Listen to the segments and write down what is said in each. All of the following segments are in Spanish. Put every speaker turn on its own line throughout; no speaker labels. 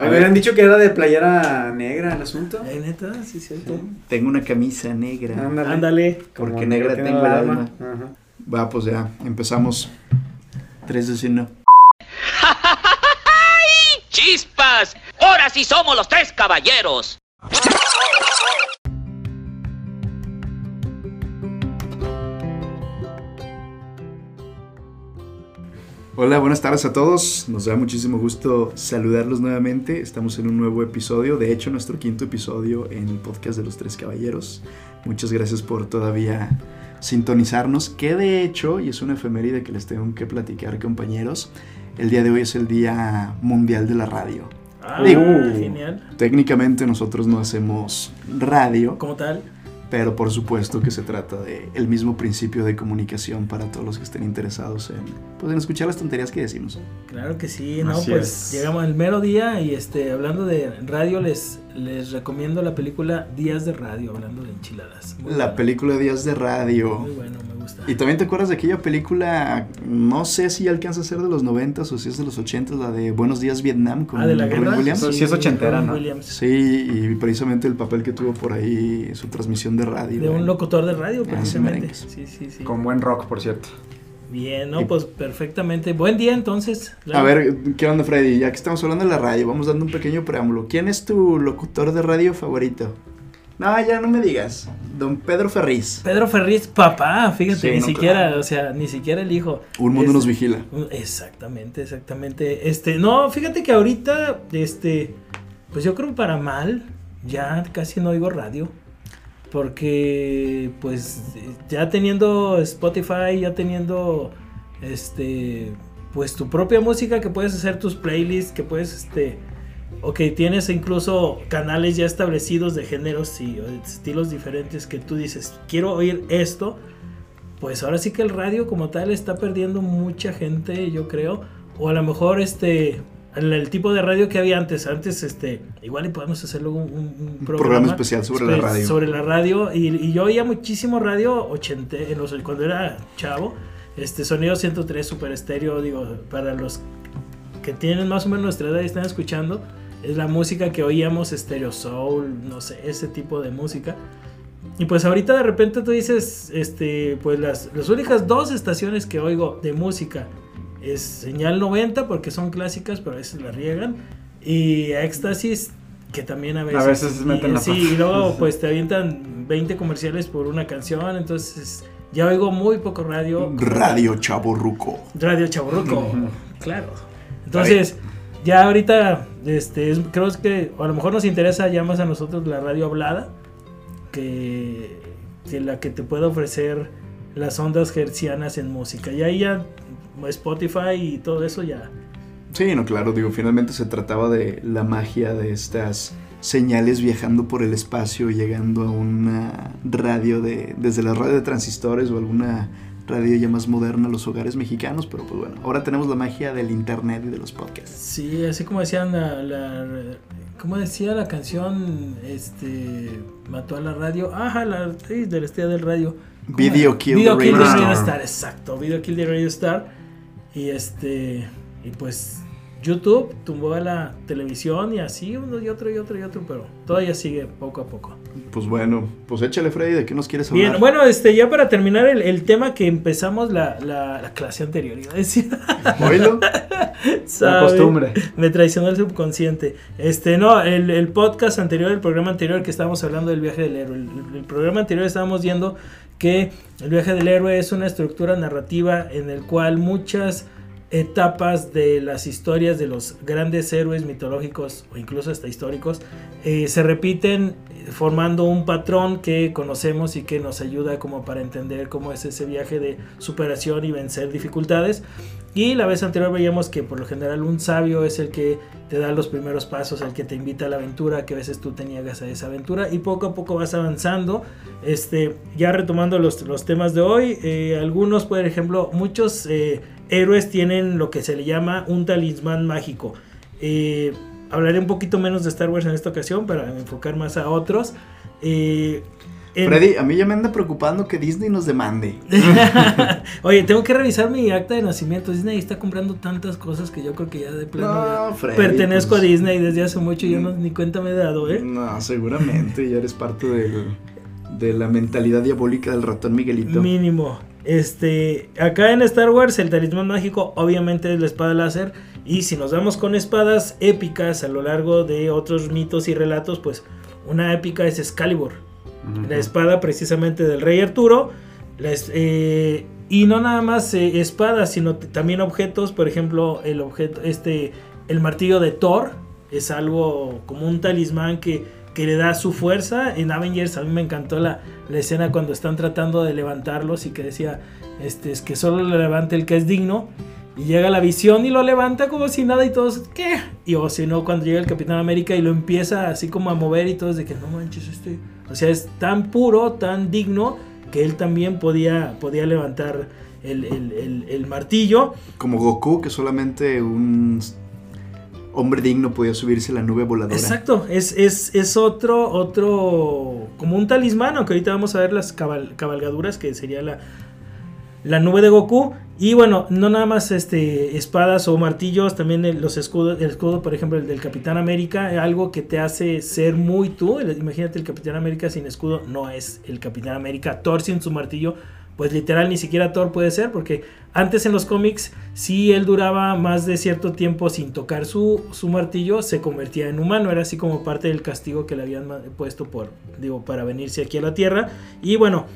Hubieran dicho que era de playera negra el asunto.
Eh, neta, sí, cierto.
Tengo una camisa negra.
Ándale.
Ándale.
Porque
Como
negra tengo el alma.
Ajá.
Va, pues ya, empezamos. 3 de 1.
¡Chispas! Ahora sí somos los tres caballeros.
Hola, buenas tardes a todos. Nos da muchísimo gusto saludarlos nuevamente. Estamos en un nuevo episodio, de hecho nuestro quinto episodio en el podcast de los Tres Caballeros. Muchas gracias por todavía sintonizarnos, que de hecho, y es una efeméride que les tengo que platicar compañeros, el día de hoy es el Día Mundial de la Radio.
Ah,
Digo,
genial.
Técnicamente nosotros no hacemos radio,
Como tal.
Pero por supuesto que se trata de el mismo principio de comunicación para todos los que estén interesados en, pues, en escuchar las tonterías que decimos.
Claro que sí, no,
Así
pues
es.
llegamos al mero día y este hablando de radio les les recomiendo la película Días de Radio, hablando de enchiladas. Muy
La
buena.
película Días de Radio.
Muy bueno, me gusta.
Y también te acuerdas de aquella película, no sé si alcanza a ser de los 90 o si es de los 80, la de Buenos Días Vietnam con
ah, de la
Robin
guerra.
Williams.
Sí, es ochentera, ¿no?
Williams.
Sí, y precisamente el papel que tuvo por ahí, su transmisión de radio.
De un locutor de radio,
sí,
precisamente. Sí, sí, sí.
Con buen rock, por cierto.
Bien, no,
Y-
pues perfectamente. Buen día entonces.
A ver, ¿qué onda Freddy? Ya que estamos hablando de la radio, vamos dando un pequeño preámbulo. ¿Quién es tu locutor de radio favorito? No, ya no me digas. Don Pedro Ferriz.
Pedro Ferriz, papá, fíjate,
Sí,
ni
no,
siquiera,
claro.
o sea, ni siquiera el hijo.
Un mundo nos vigila.
Exactamente, exactamente. Este, no, fíjate que ahorita, este, pues yo creo para mal, ya casi no oigo radio. Porque, pues, ya teniendo Spotify, ya teniendo, este, pues tu propia música, que puedes hacer tus playlists, que puedes, este, o que tienes incluso canales ya establecidos de géneros y estilos diferentes que tú dices, quiero oír esto, pues ahora sí que el radio como tal está perdiendo mucha gente, yo creo. O a lo mejor este el, el tipo de radio que había antes, antes este igual y podemos hacer luego un, un
Un programa especial sobre la radio.
Sobre la radio y, y yo oía muchísimo radio 80 en los, cuando era chavo, este sonido 103 super estéreo, digo, para los que tienen más o menos nuestra edad y están escuchando, es la música que oíamos, Stereo Soul, no sé, ese tipo de música. Y pues ahorita de repente tú dices, este, pues las, las únicas dos estaciones que oigo de música es Señal 90 porque son clásicas, pero a veces la riegan. Y Éxtasis, que también a veces...
A veces meten
y,
la
Sí,
pata.
y luego pues te avientan 20 comerciales por una canción, entonces ya oigo muy poco radio.
Radio Chavo Ruco.
Radio Chaburruco, claro. Entonces, ya ahorita, este, es- creo que a lo mejor nos interesa ya más a nosotros la radio hablada que, que la que te puede ofrecer las ondas hercianas en música. Y ahí ya Spotify y todo eso ya.
Sí, no, claro, digo, finalmente se trataba de la magia de estas señales viajando por el espacio, llegando a una radio de, desde la radio de transistores o alguna radio ya más moderna a los hogares mexicanos, pero pues bueno, ahora tenemos la magia del internet y de los podcasts.
Sí, así como decían la, la ¿cómo decía la canción? Este mató a la radio. Ajá, la sí, de la estrella del radio. ¿Cómo
Video? Kill
Video
the
Kill
Radio
the Radio
Star.
Star, exacto. Video Kill the Radio Star. Y este y pues YouTube tumbó a la televisión y así uno y otro y otro y otro, pero todavía sigue poco a poco.
Pues bueno, pues échale Freddy, ¿de qué nos quieres hablar?
Bien, bueno, este ya para terminar el, el tema que empezamos la, la, la clase anterior, iba a decir.
Oílo.
Costumbre.
Me traicionó el subconsciente. Este, no, el, el podcast anterior, el programa anterior que estábamos hablando del viaje del héroe. El, el programa anterior estábamos viendo que el viaje del héroe es una estructura narrativa en el cual muchas etapas de las historias de los grandes héroes mitológicos o incluso hasta históricos eh, se repiten formando un patrón que conocemos y que nos ayuda como para entender cómo es ese viaje de superación y vencer dificultades. Y la vez anterior veíamos que por lo general un sabio es el que te da los primeros pasos, el que te invita a la aventura, que a veces tú te niegas a esa aventura y poco a poco vas avanzando. Este, ya retomando los, los temas de hoy, eh, algunos, por ejemplo, muchos eh, héroes tienen lo que se le llama un talismán mágico. Eh, hablaré un poquito menos de Star Wars en esta ocasión para enfocar más a otros. Eh, En-
Freddy, a mí ya me anda preocupando que Disney nos demande.
Oye, tengo que revisar mi acta de nacimiento. Disney está comprando tantas cosas que yo creo que ya de plano
No, Freddy.
pertenezco
pues,
a Disney desde hace mucho y yo no, ni cuenta me he dado, ¿eh?
No, seguramente ya eres parte del- de la mentalidad diabólica del ratón Miguelito.
Mínimo. Este, acá en Star Wars el talismán mágico obviamente es la espada láser y si nos vamos con espadas épicas a lo largo de otros mitos y relatos, pues una épica es Excalibur, la espada precisamente del rey Arturo. la es- eh, y no nada más eh, espadas, sino también objetos, por ejemplo, el objeto este el martillo de Thor es algo como un talismán que, que le da su fuerza. En Avengers a mí me encantó la, la escena cuando están tratando de levantarlos y que decía este, es que solo lo levante el que es digno. Y llega la visión y lo levanta como si nada y todos, ¿qué? Y o si no, cuando llega el Capitán América y lo empieza así como a mover y todos de que no manches, este. O sea, es tan puro, tan digno que él también podía, podía levantar el- el- el martillo.
Como Goku, que solamente un hombre digno podía subirse la nube voladora.
Exacto, es, es, es otro, otro, como un talismán, aunque ahorita vamos a ver las cabal- cabalgaduras, que sería la, la nube de Goku. Y bueno, no nada más este, espadas o martillos, también los escudos, el escudo, por ejemplo, el del Capitán América, algo que te hace ser muy tú. Imagínate el Capitán América sin escudo, no es el Capitán América. Thor su martillo, pues literal ni siquiera Thor puede ser, porque antes en los cómics, si él duraba más de cierto tiempo sin tocar su, su martillo, se convertía en humano. Era así como parte del castigo que le habían puesto por, digo, para venirse aquí a la Tierra. Y bueno,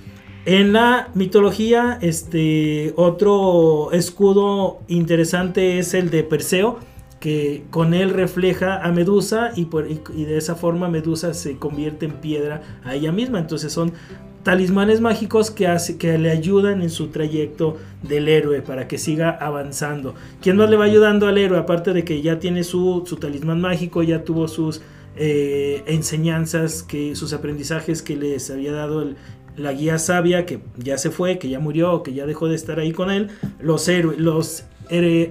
en la mitología, este otro escudo interesante es el de Perseo, que con él refleja a Medusa y, por, y, de esa forma Medusa se convierte en piedra a ella misma. Entonces son talismanes mágicos que, hace, que le ayudan en su trayecto del héroe para que siga avanzando. ¿Quién más le va ayudando al héroe? Aparte de que ya tiene su, su talismán mágico, ya tuvo sus eh, enseñanzas, que, sus aprendizajes que les había dado el, la guía sabia, que ya se fue, que ya murió, que ya dejó de estar ahí con él. Los héroes, los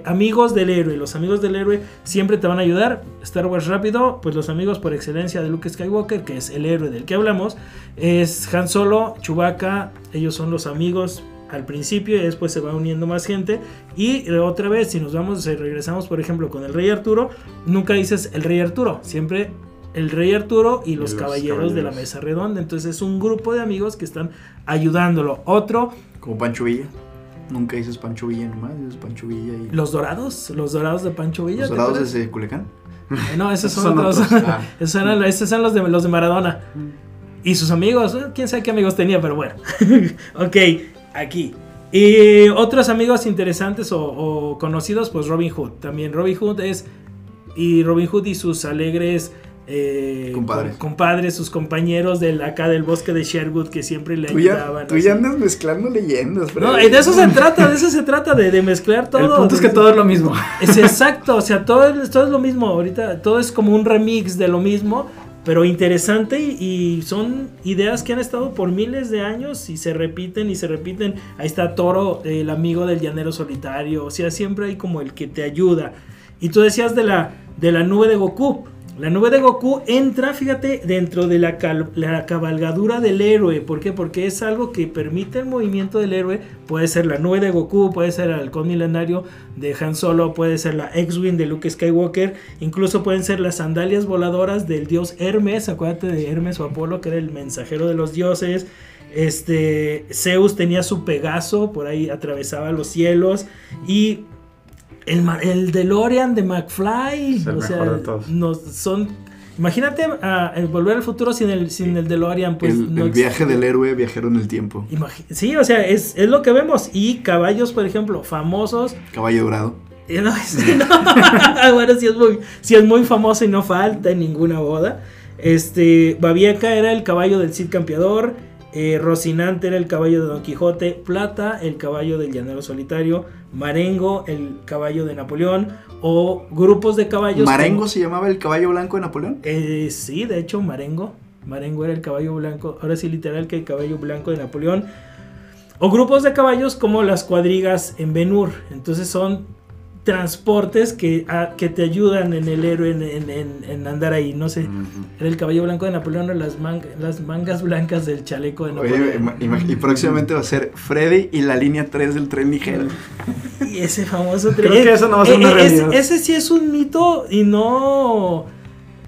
amigos del héroe, los amigos del héroe siempre te van a ayudar. Star Wars rápido, pues los amigos por excelencia de Luke Skywalker, que es el héroe del que hablamos, es Han Solo, Chewbacca, ellos son los amigos al principio y después se va uniendo más gente y otra vez si nos vamos si regresamos por ejemplo con el rey Arturo nunca dices el rey Arturo siempre el rey Arturo y los,
los
caballeros, de la mesa redonda entonces es un grupo de amigos que están ayudándolo otro
Como Pancho Villa. Nunca dices Pancho Villa nomás, dices Pancho Villa y...
los dorados los dorados de Pancho Villa
¿Los
¿te
dorados desde Culiacán.
Eh, no esos son,
Son
otros,
otros, ah.
esos, eran, esos son los de los de Maradona y sus amigos, eh, quién sabe qué amigos tenía, pero bueno. ok, aquí. Y otros amigos interesantes o, o conocidos, pues Robin Hood. También Robin Hood es. Y Robin Hood y sus alegres. Eh,
Compadres.
com- compadres, sus compañeros del acá del bosque de Sherwood que siempre le
Tú ya,
ayudaban.
tú
así.
ya andas mezclando leyendas,
No, de eso se trata, de eso se trata, de, de mezclar todo.
El punto es que todo es lo mismo.
Es exacto, o sea, todo es, todo es lo mismo. Ahorita todo es como un remix de lo mismo, pero interesante y, y son ideas que han estado por miles de años y se repiten y se repiten. Ahí está Toro, el amigo del llanero solitario, o sea, siempre hay como el que te ayuda. Y tú decías de la, de la nube de Goku. La nube de Goku entra, fíjate, dentro de la, cabalgadura del héroe. ¿Por qué? Porque es algo que permite el movimiento del héroe. Puede ser la nube de Goku, puede ser el halcón milenario de Han Solo, puede ser la X-Wing de Luke Skywalker. Incluso pueden ser las sandalias voladoras del dios Hermes. Acuérdate de Hermes o Apolo, que era el mensajero de los dioses. Este, Zeus tenía su Pegaso, por ahí atravesaba los cielos. Y el, el DeLorean de McFly.
Es el
o sea,
de todos.
nos- son. Imagínate ah, el volver al futuro sin el, sin el DeLorean. Pues,
el,
no
el viaje del héroe viajero en el tiempo.
Sí, o sea, es, es lo que vemos. Y caballos, por ejemplo, famosos.
Caballo dorado.
Eh, No, sí, no. bueno, sí es, muy, sí es muy famoso y no falta en ninguna boda. Este, Babieca era el caballo del Cid Campeador. Eh, Rocinante era el caballo de Don Quijote. Plata, el caballo del Llanero Solitario. Marengo, el caballo de Napoleón. O grupos de caballos.
¿Marengo
como-
se llamaba el caballo blanco de Napoleón?
eh, sí, de hecho, Marengo. Marengo era el caballo blanco. Ahora sí, literal, que el caballo blanco de Napoleón. O grupos de caballos como las cuadrigas en Benur. Entonces son transportes que, a- que te ayudan en el héroe en, en- en- en andar ahí. No sé, era el caballo blanco de Napoleón o las, man- las mangas blancas del chaleco de
Oye,
Napoleón.
ima- y próximamente va a ser Freddy y la línea 3 del tren ligero.
Y ese famoso
Creo
tren-
que eso no va a ser
Eh,
una
eh, ese-
realidad.
Ese, sí es un mito y no.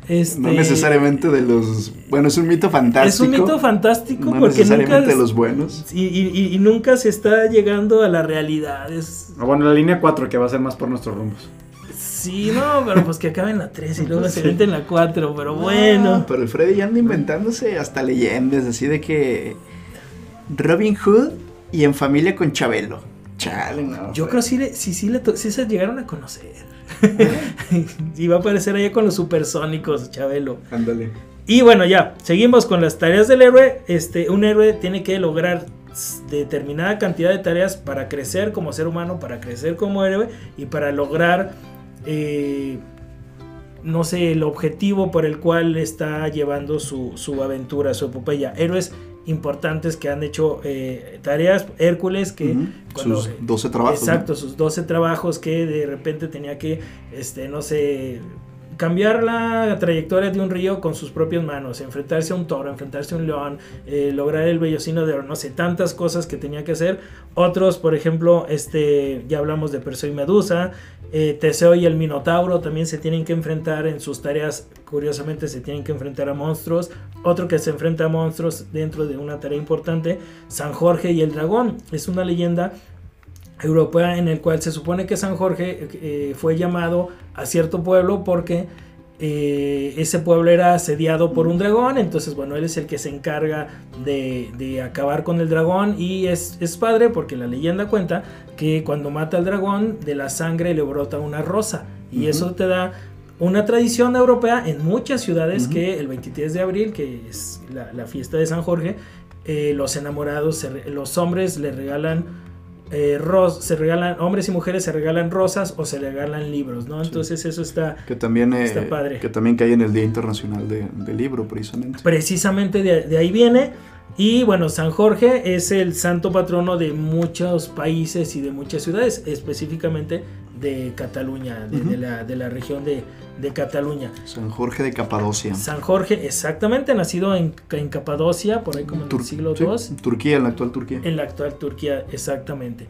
Este,
No necesariamente de los... Bueno, es un mito fantástico.
Es un mito fantástico
No
porque
necesariamente
nunca.
de los buenos.
y, y- y- y nunca se está llegando a la realidad. Es,
Ah, Bueno, la línea 4 que va a ser más por nuestros rumbos.
sí, no, pero pues que acabe en la 3 y luego se
Sí.
mete en la 4. Pero
No,
bueno.
pero el Freddy ya anda inventándose hasta leyendas, así de que... Robin Hood y en familia con Chabelo. Chale, no.
Yo creo que sí, sí, sí, le to- sí se llegaron a conocer. y va a aparecer allá con los supersónicos, Chabelo.
Ándale.
Y bueno, ya, seguimos con las tareas del héroe. Este, un héroe tiene que lograr determinada cantidad de tareas para crecer como ser humano, para crecer como héroe y para lograr, eh, no sé, el objetivo por el cual está llevando su, su aventura, su epopeya. Héroes importantes que han hecho eh, tareas, Hércules, que cuando-
Sus 12 trabajos. ¿no?
Exacto, sus 12 trabajos que de repente tenía que, este, no sé, cambiar la trayectoria de un río con sus propias manos, enfrentarse a un toro, enfrentarse a un león, eh, lograr el vellocino de oro, no sé, tantas cosas que tenía que hacer. Otros, por ejemplo, este, ya hablamos de Perseo y Medusa, eh, Teseo y el Minotauro también se tienen que enfrentar en sus tareas, curiosamente se tienen que enfrentar a monstruos. Otro que se enfrenta a monstruos dentro de una tarea importante, San Jorge y el dragón. Es una leyenda europea en el cual se supone que San Jorge eh, fue llamado a cierto pueblo porque eh, ese pueblo era asediado por un dragón, entonces bueno, él es el que se encarga de, de acabar con el dragón y es, es padre porque la leyenda cuenta que cuando mata al dragón de la sangre le brota una rosa. Y eso te da una tradición europea en muchas ciudades que el 23 de abril, que es la, la fiesta de San Jorge, eh, los enamorados, los hombres le regalan eh, ros- se regalan, hombres y mujeres se regalan rosas o se regalan libros, ¿no? Entonces eso está
Que también, eh,
Está padre.
que también cae en el Día Internacional de- del Libro, precisamente.
precisamente de, de ahí viene. Y bueno, San Jorge es el santo patrono de muchos países y de muchas ciudades, específicamente de Cataluña, de, la, de la región de, de Cataluña.
San Jorge de Capadocia.
San Jorge, exactamente, nacido en, en Capadocia, por ahí como en
Tur-
el siglo
sí,
II.
Turquía, en la actual Turquía.
En la actual Turquía, exactamente.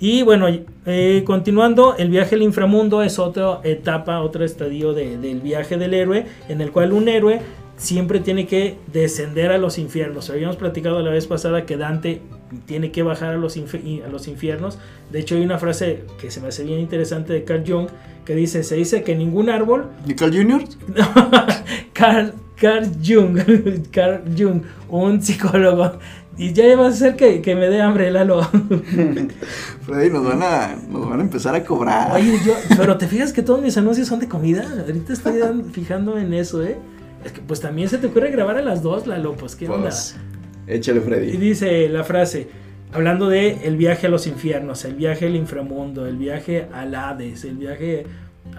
Y bueno, eh, continuando, el viaje al inframundo es otra etapa, otro estadio de- del viaje del héroe, en el cual un héroe siempre tiene que descender a los infiernos. Habíamos platicado la vez pasada que Dante tiene que bajar a los, inf- a los infiernos. De hecho, hay una frase que se me hace bien interesante de Carl Jung que dice, se dice que ningún árbol
¿Nicole Jr.?
Carl, Carl Jung, Carl Jung, un psicólogo. Y ya va a ser que, que me dé hambre, Lalo.
Freddy, nos van, a, nos van a empezar a cobrar.
Oye, yo, pero te fijas que todos mis anuncios son de comida. Ahorita estoy fijando en eso, ¿eh? Es que pues también se te ocurre grabar a las dos, Lalo, pues qué onda.
Pues, échale,
Y
Freddy.
dice la frase, hablando de el viaje a los infiernos, el viaje al inframundo, el viaje al Hades, el viaje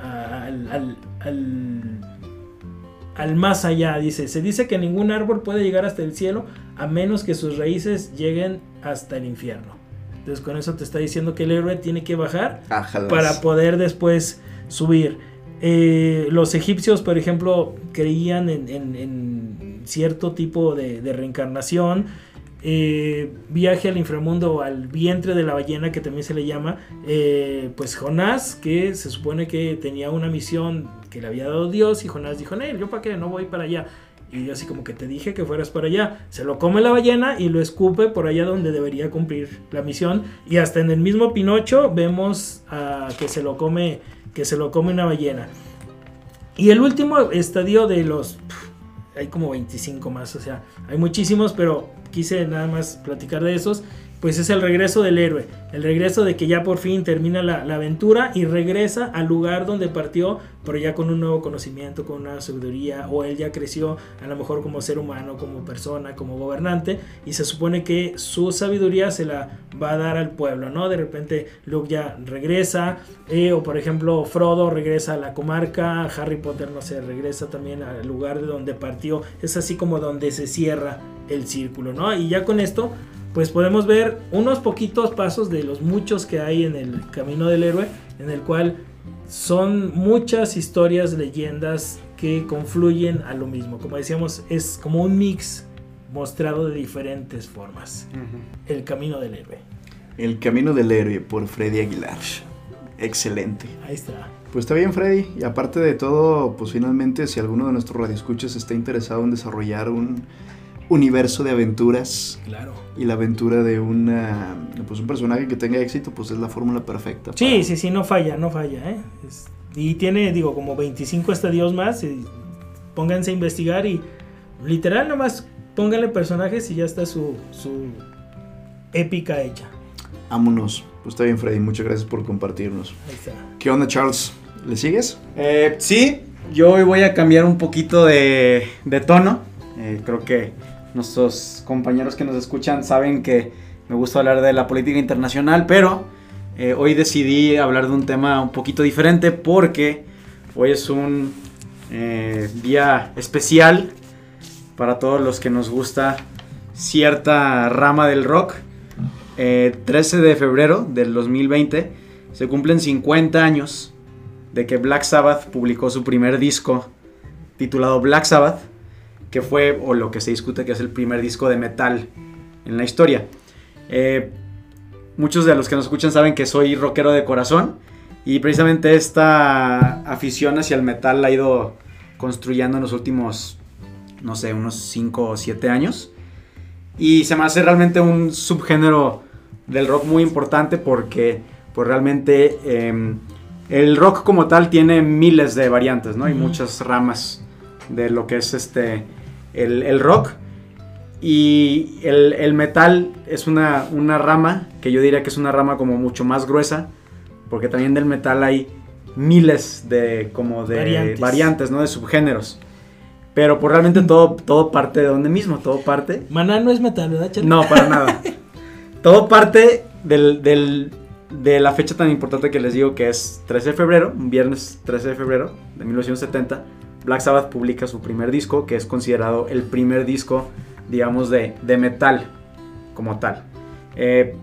al, al, al, al más allá, dice, se dice que ningún árbol puede llegar hasta el cielo a menos que sus raíces lleguen hasta el infierno. Entonces con eso te está diciendo que el héroe tiene que bajar para poder después subir. Eh, los egipcios, por ejemplo, creían en, cierto tipo de, reencarnación. Eh, viaje al inframundo al vientre de la ballena, que también se le llama. eh, pues Jonás, que se supone que tenía una misión que le había dado Dios, y Jonás dijo: "Nel, ¿yo para qué? No voy para allá. Y yo así como que te dije que fueras para allá. Se lo come la ballena y lo escupe por allá donde debería cumplir la misión. Y hasta en el mismo Pinocho vemos que se lo come que se lo come una ballena. Y el último estadio de los hay como 25 más, o sea, hay muchísimos, pero quise nada más platicar de esos. Pues es el regreso del héroe, el regreso de que ya por fin termina la, aventura y regresa al lugar donde partió, pero ya con un nuevo conocimiento, con una sabiduría, o él ya creció a lo mejor como ser humano, como persona, como gobernante, y se supone que su sabiduría se la va a dar al pueblo, ¿no? De repente Luke ya regresa, eh, o por ejemplo Frodo regresa a la comarca, Harry Potter, no sé, regresa también al lugar de donde partió, es así como donde se cierra el círculo, ¿no? Y ya con esto pues podemos ver unos poquitos pasos de los muchos que hay en el camino del héroe, en el cual son muchas historias, leyendas que confluyen a lo mismo. Como decíamos, es como un mix mostrado de diferentes formas. El camino del héroe.
El camino del héroe por Freddy Aguilar. Excelente.
Ahí está.
Pues está bien, Freddy. Y aparte de todo, pues finalmente, si alguno de nuestros radioescuchas está interesado en desarrollar un universo de aventuras
Claro.
y la aventura de una, pues un personaje que tenga éxito, pues es la fórmula perfecta.
Sí,
para-
sí, sí, no falla, no falla, ¿eh? Es- y tiene, digo, como 25 estadios más. y pónganse a investigar y literal nomás pónganle personajes y ya está su, su épica hecha.
Vámonos. Pues está bien, Freddy. Muchas gracias por compartirnos.
Ahí está.
¿Qué onda, Charles? ¿Le sigues?
Eh, sí, yo hoy voy a cambiar un poquito de, de tono. Eh, creo que nuestros compañeros que nos escuchan saben que me gusta hablar de la política internacional, pero eh, hoy decidí hablar de un tema un poquito diferente porque hoy es un eh, día especial para todos los que nos gusta cierta rama del rock. Eh, 13 de febrero del 2020 se cumplen 50 años de que Black Sabbath publicó su primer disco titulado Black Sabbath, que fue, o lo que se discute que es el primer disco de metal en la historia. Eh, muchos de los que nos escuchan saben que soy rockero de corazón y precisamente esta afición hacia el metal la ha ido construyendo en los últimos, no sé, unos 5 o 7 años. Y se me hace realmente un subgénero del rock muy importante porque pues realmente eh, el rock como tal tiene miles de variantes, ¿no? Hay muchas ramas de lo que es este el, el rock. Y el, el metal es una, una rama que yo diría que es una rama como mucho más gruesa. Porque también del metal hay miles de como de
Variantes.
variantes, ¿no? De subgéneros. Pero pues realmente todo, todo parte de donde mismo, todo parte
Maná no es metal, ¿verdad,
no, para nada. Todo parte del, del- de la fecha tan importante que les digo que es 13 de febrero, un viernes 13 de febrero de 1970. Black Sabbath publica su primer disco, que es considerado el primer disco, digamos, de, de metal como tal. Eh,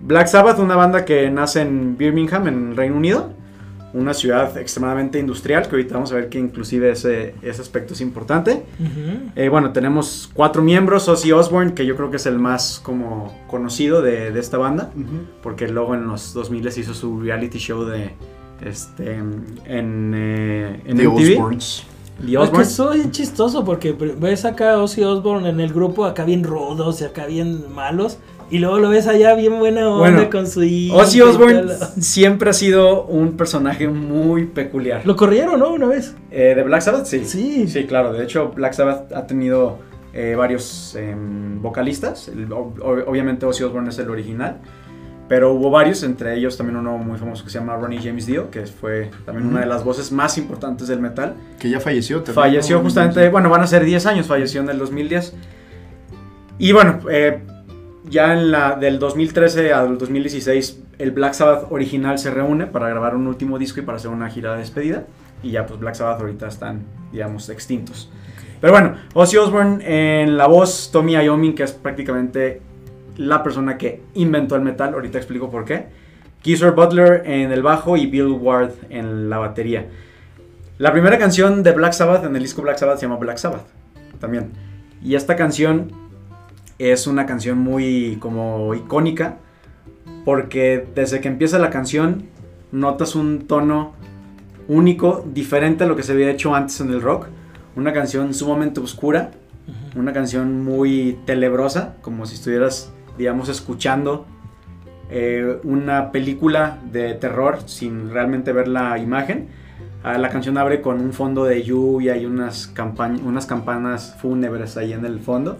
Black Sabbath, una banda que nace en Birmingham, en Reino Unido, una ciudad extremadamente industrial, que ahorita vamos a ver que inclusive ese, ese aspecto es importante. Eh, bueno, tenemos cuatro miembros, Ozzy Osbourne, que yo creo que es el más como conocido de, de esta banda, porque luego en los 2000 hizo su reality show de este en, eh, en
The
MTV.
Osbournes.
The
Es que soy chistoso porque ves acá a Ozzy Osbourne en el grupo acá bien rudos y acá bien malos y luego lo ves allá bien buena onda
Bueno,
con su hija
Ozzy
y
Osbourne siempre ha sido un personaje muy peculiar.
Lo corrieron, ¿no? Una vez.
Eh, ¿De Black Sabbath? Sí.
Sí.
Sí, claro. De hecho, Black Sabbath ha tenido eh, varios em, vocalistas. El- ob- ob- obviamente Ozzy Osbourne es el original. Pero hubo varios, entre ellos también uno muy famoso que se llama Ronnie James Dio, que fue también una de las voces más importantes del metal.
Que ya falleció también.
Falleció
¿no?
justamente, bueno, van a ser 10 años, falleció en el 2010. Y bueno, eh, ya en la del 2013 al 2016, el Black Sabbath original se reúne para grabar un último disco y para hacer una gira de despedida. Y ya pues Black Sabbath ahorita están, digamos, extintos. Pero bueno, Ozzy Osbourne en la voz, Tommy Iommi, que es prácticamente la persona que inventó el metal, ahorita explico por qué. Geezer Butler en el bajo y Bill Ward en la batería. La primera canción de Black Sabbath en el disco Black Sabbath se llama Black Sabbath también. Y esta canción es una canción muy como icónica porque desde que empieza la canción notas un tono único, diferente a lo que se había hecho antes en el rock. Una canción sumamente oscura, una canción muy tenebrosa, como si estuvieras, digamos, escuchando eh, una película de terror sin realmente ver la imagen. Ah, la canción abre con un fondo de lluvia y unas, unas campanas fúnebres ahí en el fondo.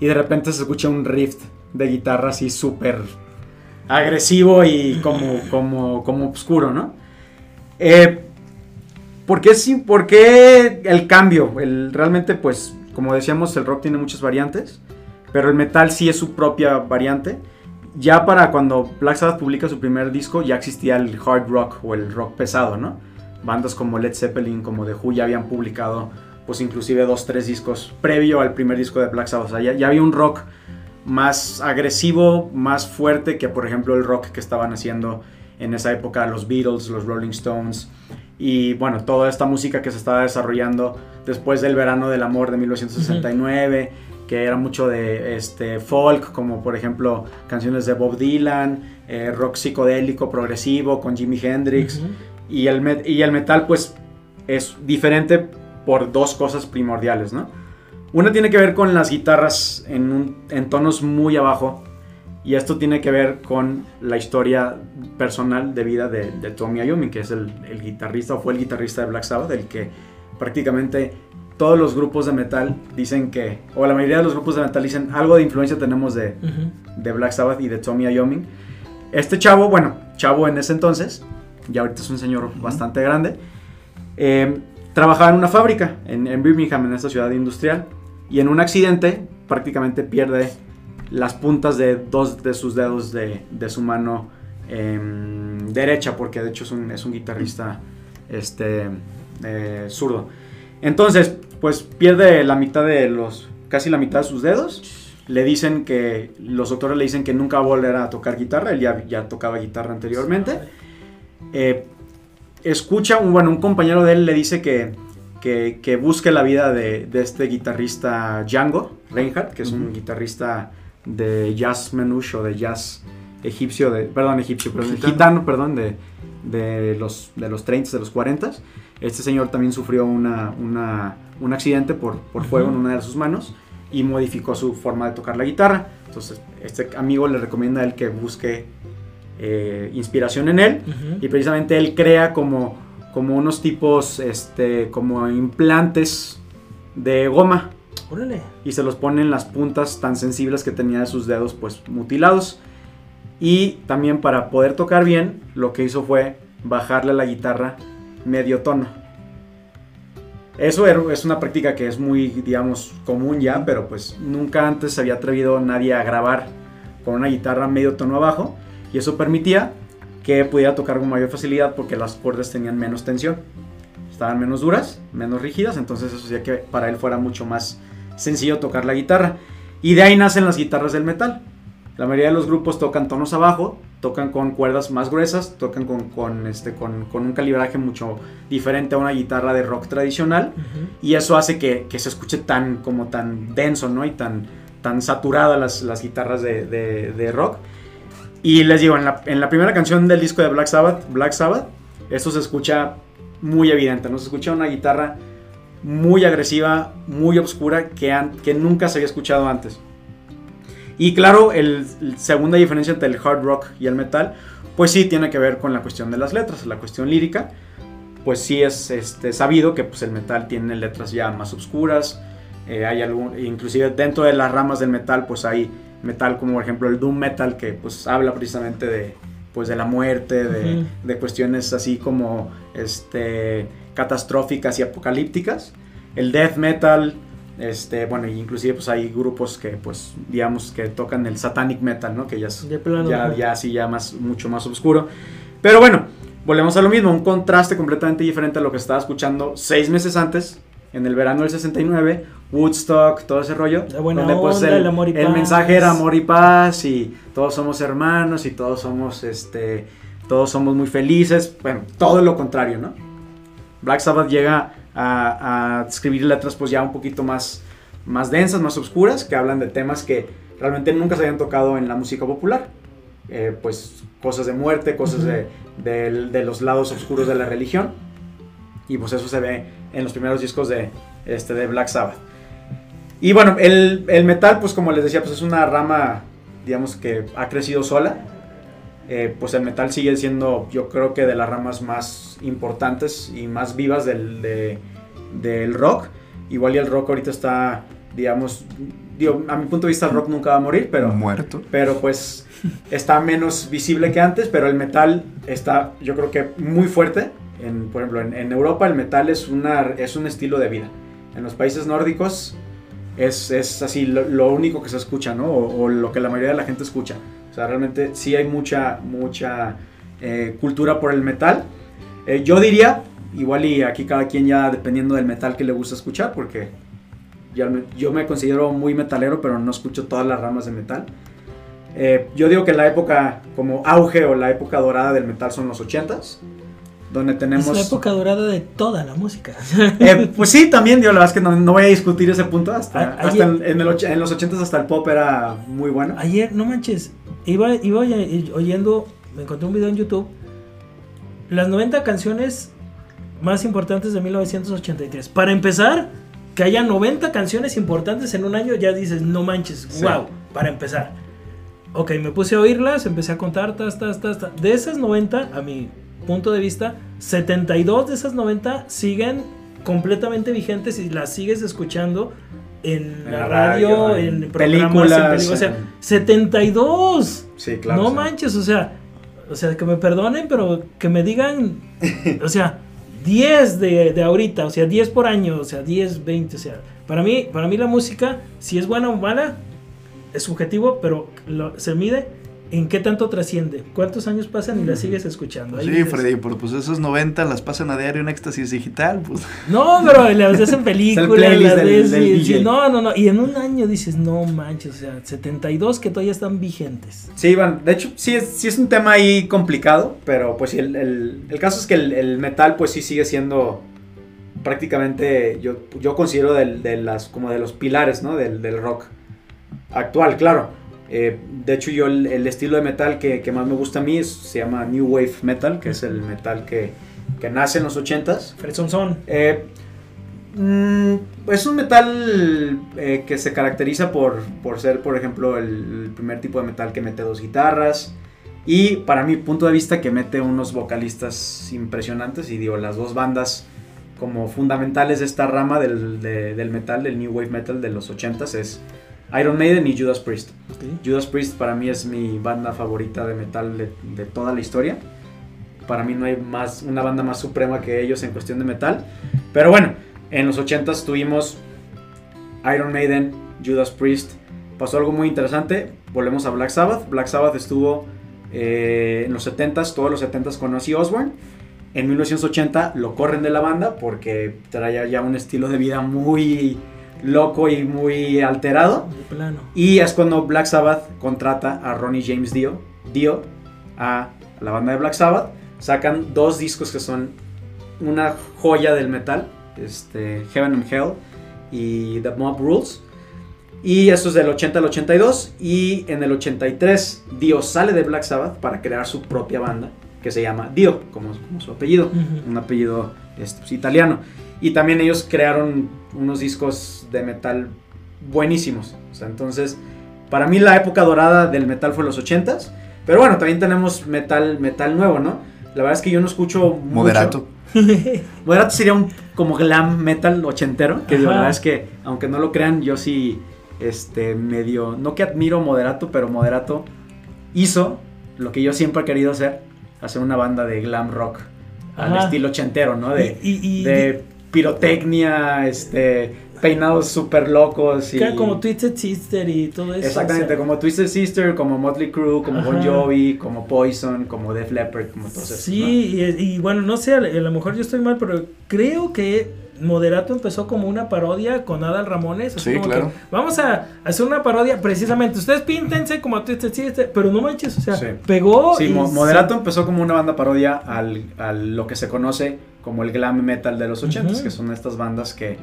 Y de repente se escucha un riff de guitarra así súper agresivo y como, como, como oscuro, ¿no? Eh, ¿por, qué, sí- por qué el cambio? El, realmente, pues, como decíamos, el rock tiene muchas variantes, pero el metal sí es su propia variante. Ya para cuando Black Sabbath publica su primer disco, ya existía el hard rock o el rock pesado, ¿no? Bandas como Led Zeppelin, como The Who ya habían publicado, pues inclusive dos, tres discos previo al primer disco de Black Sabbath. O sea, ya, ya había un rock más agresivo, más fuerte que por ejemplo el rock que estaban haciendo en esa época los Beatles, los Rolling Stones y bueno, toda esta música que se estaba desarrollando después del verano del amor de 1969, que era mucho de este, folk, como por ejemplo canciones de Bob Dylan, eh, rock psicodélico, progresivo, con Jimi Hendrix, y, el y el metal pues es diferente por dos cosas primordiales, ¿no? Una tiene que ver con las guitarras en, en tonos muy abajo, y esto tiene que ver con la historia personal de vida de, Tommy Iommi, que es el, guitarrista o fue el guitarrista de Black Sabbath, el que prácticamente todos los grupos de metal dicen que, o la mayoría de los grupos de metal dicen algo de influencia tenemos de, Black Sabbath y de Tommy Iommi. Este chavo, bueno, chavo en ese entonces, ya ahorita es un señor bastante grande, eh, trabajaba en una fábrica en, en Birmingham, en esta ciudad industrial, y en un accidente prácticamente pierde las puntas de dos de sus dedos de, su mano em, derecha, porque de hecho es un, es un guitarrista este, eh, zurdo. Entonces, pues pierde la mitad de los, casi la mitad de sus dedos. Le dicen que, los doctores le dicen que nunca va a volver a tocar guitarra, él ya, ya tocaba guitarra anteriormente. Eh, escucha, un, bueno, un compañero de él le dice que, que, busque la vida de, de, este guitarrista Django Reinhardt, que es un guitarrista de jazz menush o de jazz egipcio, de, perdón, egipcio, perdón, gitano, perdón, de, de, los, de los 30, de los 40. Este señor también sufrió una, un accidente por, por fuego en una de sus manos y modificó su forma de tocar la guitarra. Entonces, este amigo le recomienda a él que busque eh, inspiración en él y precisamente él crea como, como unos tipos, este, como implantes de goma y se los pone en las puntas tan sensibles que tenía de sus dedos pues mutilados. Y también para poder tocar bien, lo que hizo fue bajarle la guitarra medio tono. Eso es una práctica que es muy, digamos, común ya, pero pues nunca antes se había atrevido nadie a grabar con una guitarra medio tono abajo. Y eso permitía que pudiera tocar con mayor facilidad porque las cuerdas tenían menos tensión. Estaban menos duras, menos rígidas, entonces eso hacía que para él fuera mucho más sencillo tocar la guitarra. Y de ahí nacen las guitarras del metal. La mayoría de los grupos tocan tonos abajo, tocan con cuerdas más gruesas, tocan con, este, con, un calibraje mucho diferente a una guitarra de rock tradicional. Y eso hace que, se escuche tan, como tan denso, ¿no? Y tan, tan saturada las, las guitarras de, rock. Y les digo, en la, en la, primera canción del disco de Black Sabbath, Black Sabbath, esto se escucha muy evidente, ¿no? Se escucha una guitarra muy agresiva, muy oscura, que, que nunca se había escuchado antes. Y claro, el, segunda diferencia entre el hard rock y el metal, pues sí tiene que ver con la cuestión de las letras, la cuestión lírica. Pues sí es este, sabido que pues, el metal tiene letras ya más oscuras. Eh, hay algún, inclusive dentro de las ramas del metal, pues hay metal como por ejemplo el doom metal que pues habla precisamente de, pues, de la muerte, de, de cuestiones así como este catastróficas y apocalípticas. El death metal, este, bueno, inclusive pues hay grupos que pues digamos que tocan el satanic metal, ¿no? Que ya es ya, ya así ya más mucho más oscuro. Pero bueno, volvemos a lo mismo, un contraste completamente diferente a lo que estaba escuchando seis meses antes, en el verano del 69, Woodstock, todo ese rollo. donde pues el, el mensaje era amor y paz y todos somos hermanos y todos somos este todos somos muy felices, bueno, todo lo contrario, ¿no? Black Sabbath llega a, escribir letras pues ya un poquito más, más densas, más oscuras, que hablan de temas que realmente nunca se habían tocado en la música popular. Eh, pues cosas de muerte, cosas de, los lados oscuros de la religión. Y pues eso se ve en los primeros discos de, este, de Black Sabbath. Y bueno, el, el metal, pues como les decía, pues es una rama, digamos que ha crecido sola. Eh, pues el metal sigue siendo, yo creo que de las ramas más importantes y más vivas del, del rock. Igual y el rock ahorita está, digamos, digo, a mi punto de vista el rock nunca va a morir, pero...
Muerto.
Pero pues está menos visible que antes, pero el metal está, yo creo que muy fuerte. En, por ejemplo, en, Europa el metal es, una, es un estilo de vida. En los países nórdicos es, es así lo, único que se escucha, ¿no? o lo que la mayoría de la gente escucha. O sea, realmente sí hay mucha, mucha eh, cultura por el metal. Eh, yo diría, igual y aquí cada quien ya dependiendo del metal que le gusta escuchar, porque yo me considero muy metalero, pero no escucho todas las ramas de metal. Eh, yo digo que la época como auge o la época dorada del metal son los 80s, donde tenemos...
Es la época dorada de toda la música.
Eh, pues sí, también, digo, la verdad es que no, no voy a discutir ese punto. Hasta, hasta en, en el en los 80s hasta el pop era muy bueno.
Ayer, no manches, iba, iba oy- oyendo, me encontré un video en YouTube, las 90 canciones más importantes de 1983. Para empezar, que haya 90 canciones importantes en un año, ya dices, no manches,
Sí.
wow, para empezar. Ok, me puse a oírlas, empecé a contar, tas, tas, tas, tas. De esas 90, a mi punto de vista, 72 de esas 90 siguen completamente vigentes y las sigues escuchando en,
En
la radio,
radio,
en,
en películas,
O sea,
en-
72.
Sí, claro.
no
sí.
manches, o sea, o sea, que me perdonen, pero que me digan, o sea, 10 de, de ahorita, o sea, 10 por año, o sea, 10, 20, o sea, para mí, para mí la música, si es buena o mala, es subjetivo, pero lo- se mide en qué tanto trasciende, cuántos años pasan y la sigues escuchando. Ahí
Sí,
dices,
Freddy, pero pues esos 90 las pasan a diario en éxtasis digital, pues.
No, pero las ves en películas, las ves
del
sí, no, no, no, y en un año dices, no manches, o sea, 72 que todavía están vigentes.
Sí, Iván, de hecho sí es, sí es un tema ahí complicado, pero pues sí, el, el- el caso es que el, el metal pues sí sigue siendo prácticamente, yo, yo considero del- de, las, como de los pilares, ¿no? Del, del rock actual, claro. Eh, de hecho yo el, el estilo de metal que, que más me gusta a mí es- se llama New Wave Metal, que es el metal que, que nace en los 80s.
Fredson Son.
Eh, mm, es un metal eh, que se caracteriza por, por ser, por ejemplo, el, el primer tipo de metal que mete dos guitarras. Y para mi punto de vista que mete unos vocalistas impresionantes. Y digo, las dos bandas como fundamentales de esta rama del, de- del metal, del New Wave Metal de los 80s es Iron Maiden y Judas Priest. Judas Priest para mí es mi banda favorita de metal de, de toda la historia. Para mí no hay más una banda más suprema que ellos en cuestión de metal. Pero bueno, en los 80s tuvimos Iron Maiden, Judas Priest. Pasó algo muy interesante. Volvemos a Black Sabbath. Black Sabbath estuvo eh, en los 70s, todos los 70s con Ozzy Osbourne. En 1980 lo corren de la banda porque traía ya un estilo de vida muy loco y muy alterado.
De plano.
Y es cuando Black Sabbath contrata a Ronnie James Dio, Dio a la banda de Black Sabbath. Sacan dos discos que son una joya del metal, este, Heaven and Hell y The Mob Rules. Y esto es del 80 al 82. Y en el 83 Dio sale de Black Sabbath para crear su propia banda que se llama Dio, como, como su apellido un apellido este, pues, italiano. Y también ellos crearon unos discos de metal buenísimos. O sea, entonces, para mí la época dorada del metal fue los 80s. Pero bueno, también tenemos metal, metal nuevo, ¿no? La verdad es que yo no escucho mucho.
Moderato.
Moderato sería un como glam metal ochentero. Que la verdad es que, aunque no lo crean, yo sí, este, medio, no que admiro Moderato, pero Moderato hizo lo que yo siempre he querido hacer, hacer una banda de glam rock al estilo ochentero, ¿no? De,
Y- y- y-
de pirotecnia, este, peinados súper locos y
Que era como Twisted Sister y todo eso.
exactamente
o sea,
como Twisted Sister, como Motley Crue, como Bon. Jovi, como Poison, como Def Leppard, como todos esos,
Sí, y, y bueno, no sé, a lo mejor yo estoy mal, pero creo que Moderato empezó como una parodia con Adal Ramones. así
Sí,
como
claro.
que, vamos a hacer una parodia precisamente. Ustedes píntense como Twisted Sister, pero no manches, o sea,
Sí.
pegó.
Sí,
y
Mo-
se-
Moderato empezó como una banda parodia al, a lo que se conoce como el glam metal de los 80
Ujú.
que son estas bandas que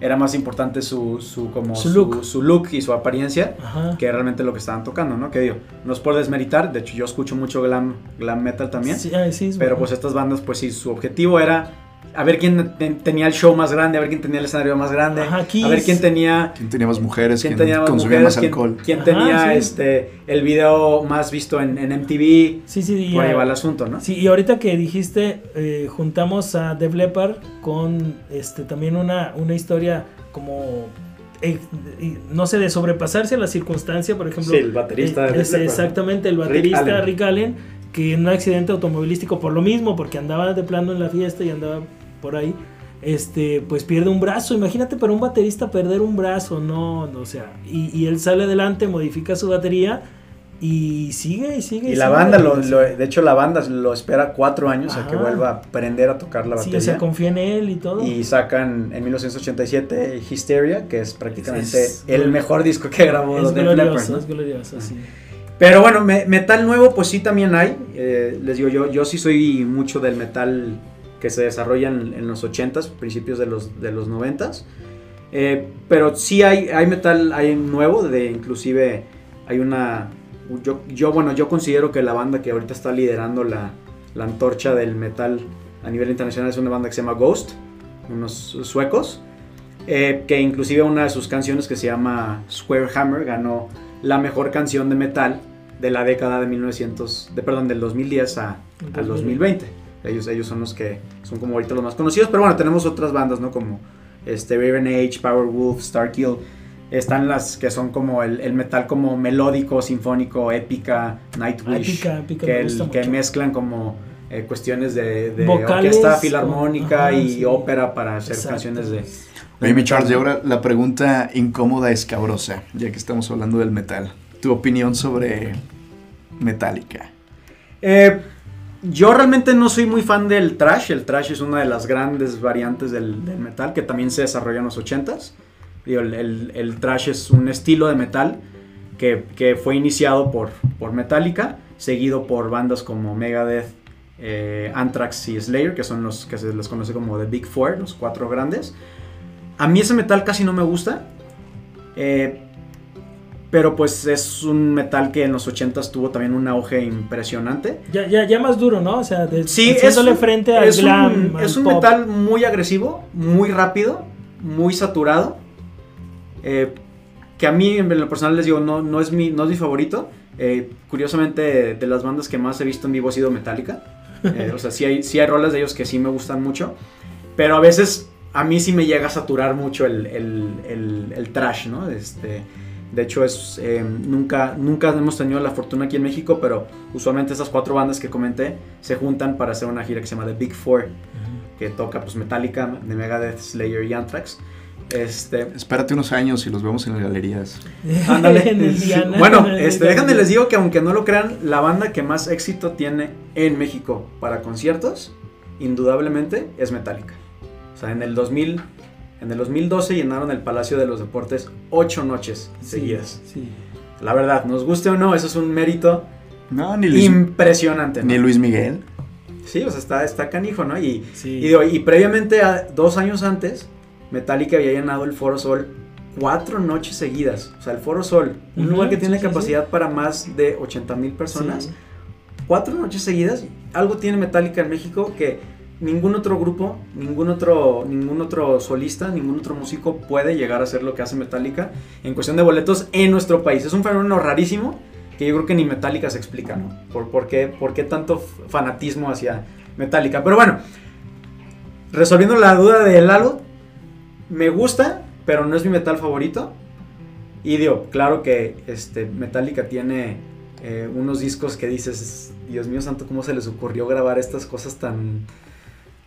era más importante su, su, como
Su look.
su look y su apariencia
Ajá.
que realmente lo que estaban tocando, ¿no? Que digo, no es por desmeritar, de hecho yo escucho mucho glam, glam metal también,
Sí, sí, es
pero
bueno.
pues estas bandas, pues sí, su objetivo era a ver quién ten- tenía el show más grande, a ver quién tenía el escenario más grande,
Ajá,
a ver quién tenía
¿Quién tenía más mujeres?
quién
¿Quién,
tenía más
consumía
mujeres,
más alcohol?
quién
Ajá,
tenía
sí.
este el video más visto en, en MTV,
Sí, sí, y,
por ahí
ah,
va el asunto, ¿no?
Sí, y ahorita que dijiste, eh, juntamos a Def Leppard con este también una, una historia como, eh, no sé, de sobrepasarse a la circunstancia, por ejemplo.
Sí, el baterista
eh, es exactamente, el
Rick
baterista
Allen.
Rick Allen, que en un accidente automovilístico por lo mismo, porque andaba de plano en la fiesta y andaba por ahí. Este, pues pierde un brazo. Imagínate para un baterista perder un brazo, no, no, o sea. Y, y él sale adelante, modifica su batería y sigue y sigue.
Y la
sigue.
banda, lo, lo- de hecho la banda lo espera cuatro años a que vuelva a aprender a tocar la
Sí,
batería.
o sea, confía en él y todo.
y sacan en 1987 Hysteria, que es prácticamente
Es-
el mejor disco que grabó
es
Def Leppard,
glorioso,
¿no?
es glorioso, sí.
Pero bueno, me- metal nuevo pues sí también hay. Eh, les digo, yo, yo sí soy mucho del metal que se desarrolla en, en los 80s, principios de los, de los 90s. Eh, pero sí hay, hay metal, hay nuevo, de inclusive hay una... Yo, yo, bueno, yo considero que la banda que ahorita está liderando la, la antorcha del metal a nivel internacional es una banda que se llama Ghost, unos suecos, eh, que inclusive una de sus canciones que se llama Square Hammer ganó la mejor canción de metal de la década de 1900, de, perdón, del 2010 a, al 2020. Ellos, ellos son los que son como ahorita los más conocidos, pero bueno, tenemos otras bandas, ¿no? Como este, Raven Age, Powerwolf, Starkill. Están las que son como el, el metal como melódico, sinfónico, épica, Nightwish.
Épica, épica,
que,
me
el-
gusta
que mezclan como eh, cuestiones de, de
Vocales,
orquesta filarmónica
ajá,
y
sí.
ópera para hacer
Exacto.
canciones de...
Oye, mi Charles, y ahora la pregunta incómoda escabrosa, ya que estamos hablando del metal. Tu opinión sobre Metallica.
Eh, yo realmente no soy muy fan del trash. El trash es una de las grandes variantes del, metal que también se desarrolla en los 80s. Digo, el, trash es un estilo de metal que, que fue iniciado por, por Metallica, seguido por bandas como Megadeth, eh, Anthrax y Slayer, que son los que se les conoce como The Big Four, los cuatro grandes. A mí ese metal casi no me gusta. eh, pero pues es un metal que en los 80s tuvo también un auge impresionante.
Ya, ya, ya más duro, ¿no? O sea, de,
Sí, es un,
frente al
es un-
glam. al
es un
pop.
metal muy agresivo, muy rápido, muy saturado. eh, que a mí en lo personal les digo, no, no, es, mi, no es mi favorito. Eh, curiosamente, de las bandas que más he visto en vivo ha sido Metallica. Eh, o sea, sí hay, sí hay rolas de ellos que sí me gustan mucho. Pero a veces a mí sí me llega a saturar mucho el, el- el- el trash, ¿no? Este, de hecho, es, eh, nunca, nunca hemos tenido la fortuna aquí en México, pero usualmente esas cuatro bandas que comenté se juntan para hacer una gira que se llama The Big Four, que toca pues Metallica, de Megadeth, Slayer y Anthrax. Este,
Espérate unos años y los vemos en las galerías.
Ándale.
En el Diana.
bueno, este, déjenme les digo que aunque no lo crean, la banda que más éxito tiene en México para conciertos, indudablemente, es Metallica. O sea, en el 2000, en el 2012 llenaron el Palacio de los Deportes ocho noches
Sí,
seguidas.
sí.
La verdad, nos guste o no, eso es un mérito
No, ni Luis,
impresionante. ¿no?
ni Luis Miguel.
Sí, o sea, está, está canijo, ¿no? Y,
Sí.
y, digo, y previamente, a- dos años antes, Metallica había llenado el Foro Sol cuatro noches seguidas. O sea, el Foro Sol, un
Ujú,
lugar que tiene
sí, sí,
capacidad para más de 80 mil personas,
Sí.
cuatro noches seguidas. Algo tiene Metallica en México que ningún otro grupo, ningún otro, ningún otro solista, ningún otro músico puede llegar a hacer lo que hace Metallica en cuestión de boletos en nuestro país. Es un fenómeno rarísimo que yo creo que ni Metallica se explica, ¿no? Por, por, qué, por qué tanto fanatismo hacia Metallica. Pero bueno, resolviendo la duda de Lalo, me gusta, pero no es mi metal favorito. Y digo, claro que este, Metallica tiene eh, unos discos que dices, Dios mío santo, ¿cómo se les ocurrió grabar estas cosas tan,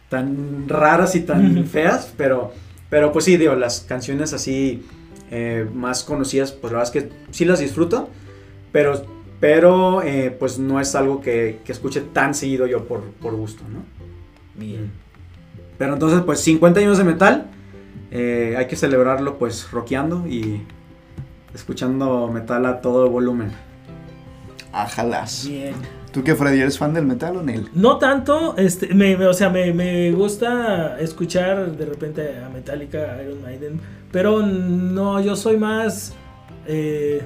tan raras y tan feas? Pero, pero pues sí, digo, las canciones así eh, más conocidas, pues la verdad es que sí las disfruto, pero, pero eh, pues no es algo que, que escuche tan seguido yo por, por gusto, ¿no?
Bien.
Pero entonces, pues 50 años de metal, eh, hay que celebrarlo pues rockeando y escuchando metal a todo volumen.
Ajalas.
Bien.
¿Tú qué, Freddy, eres fan del metal o Neil?
No tanto, este, me, o sea, me, me gusta escuchar de repente a Metallica, Iron Maiden, pero no, yo soy más eh,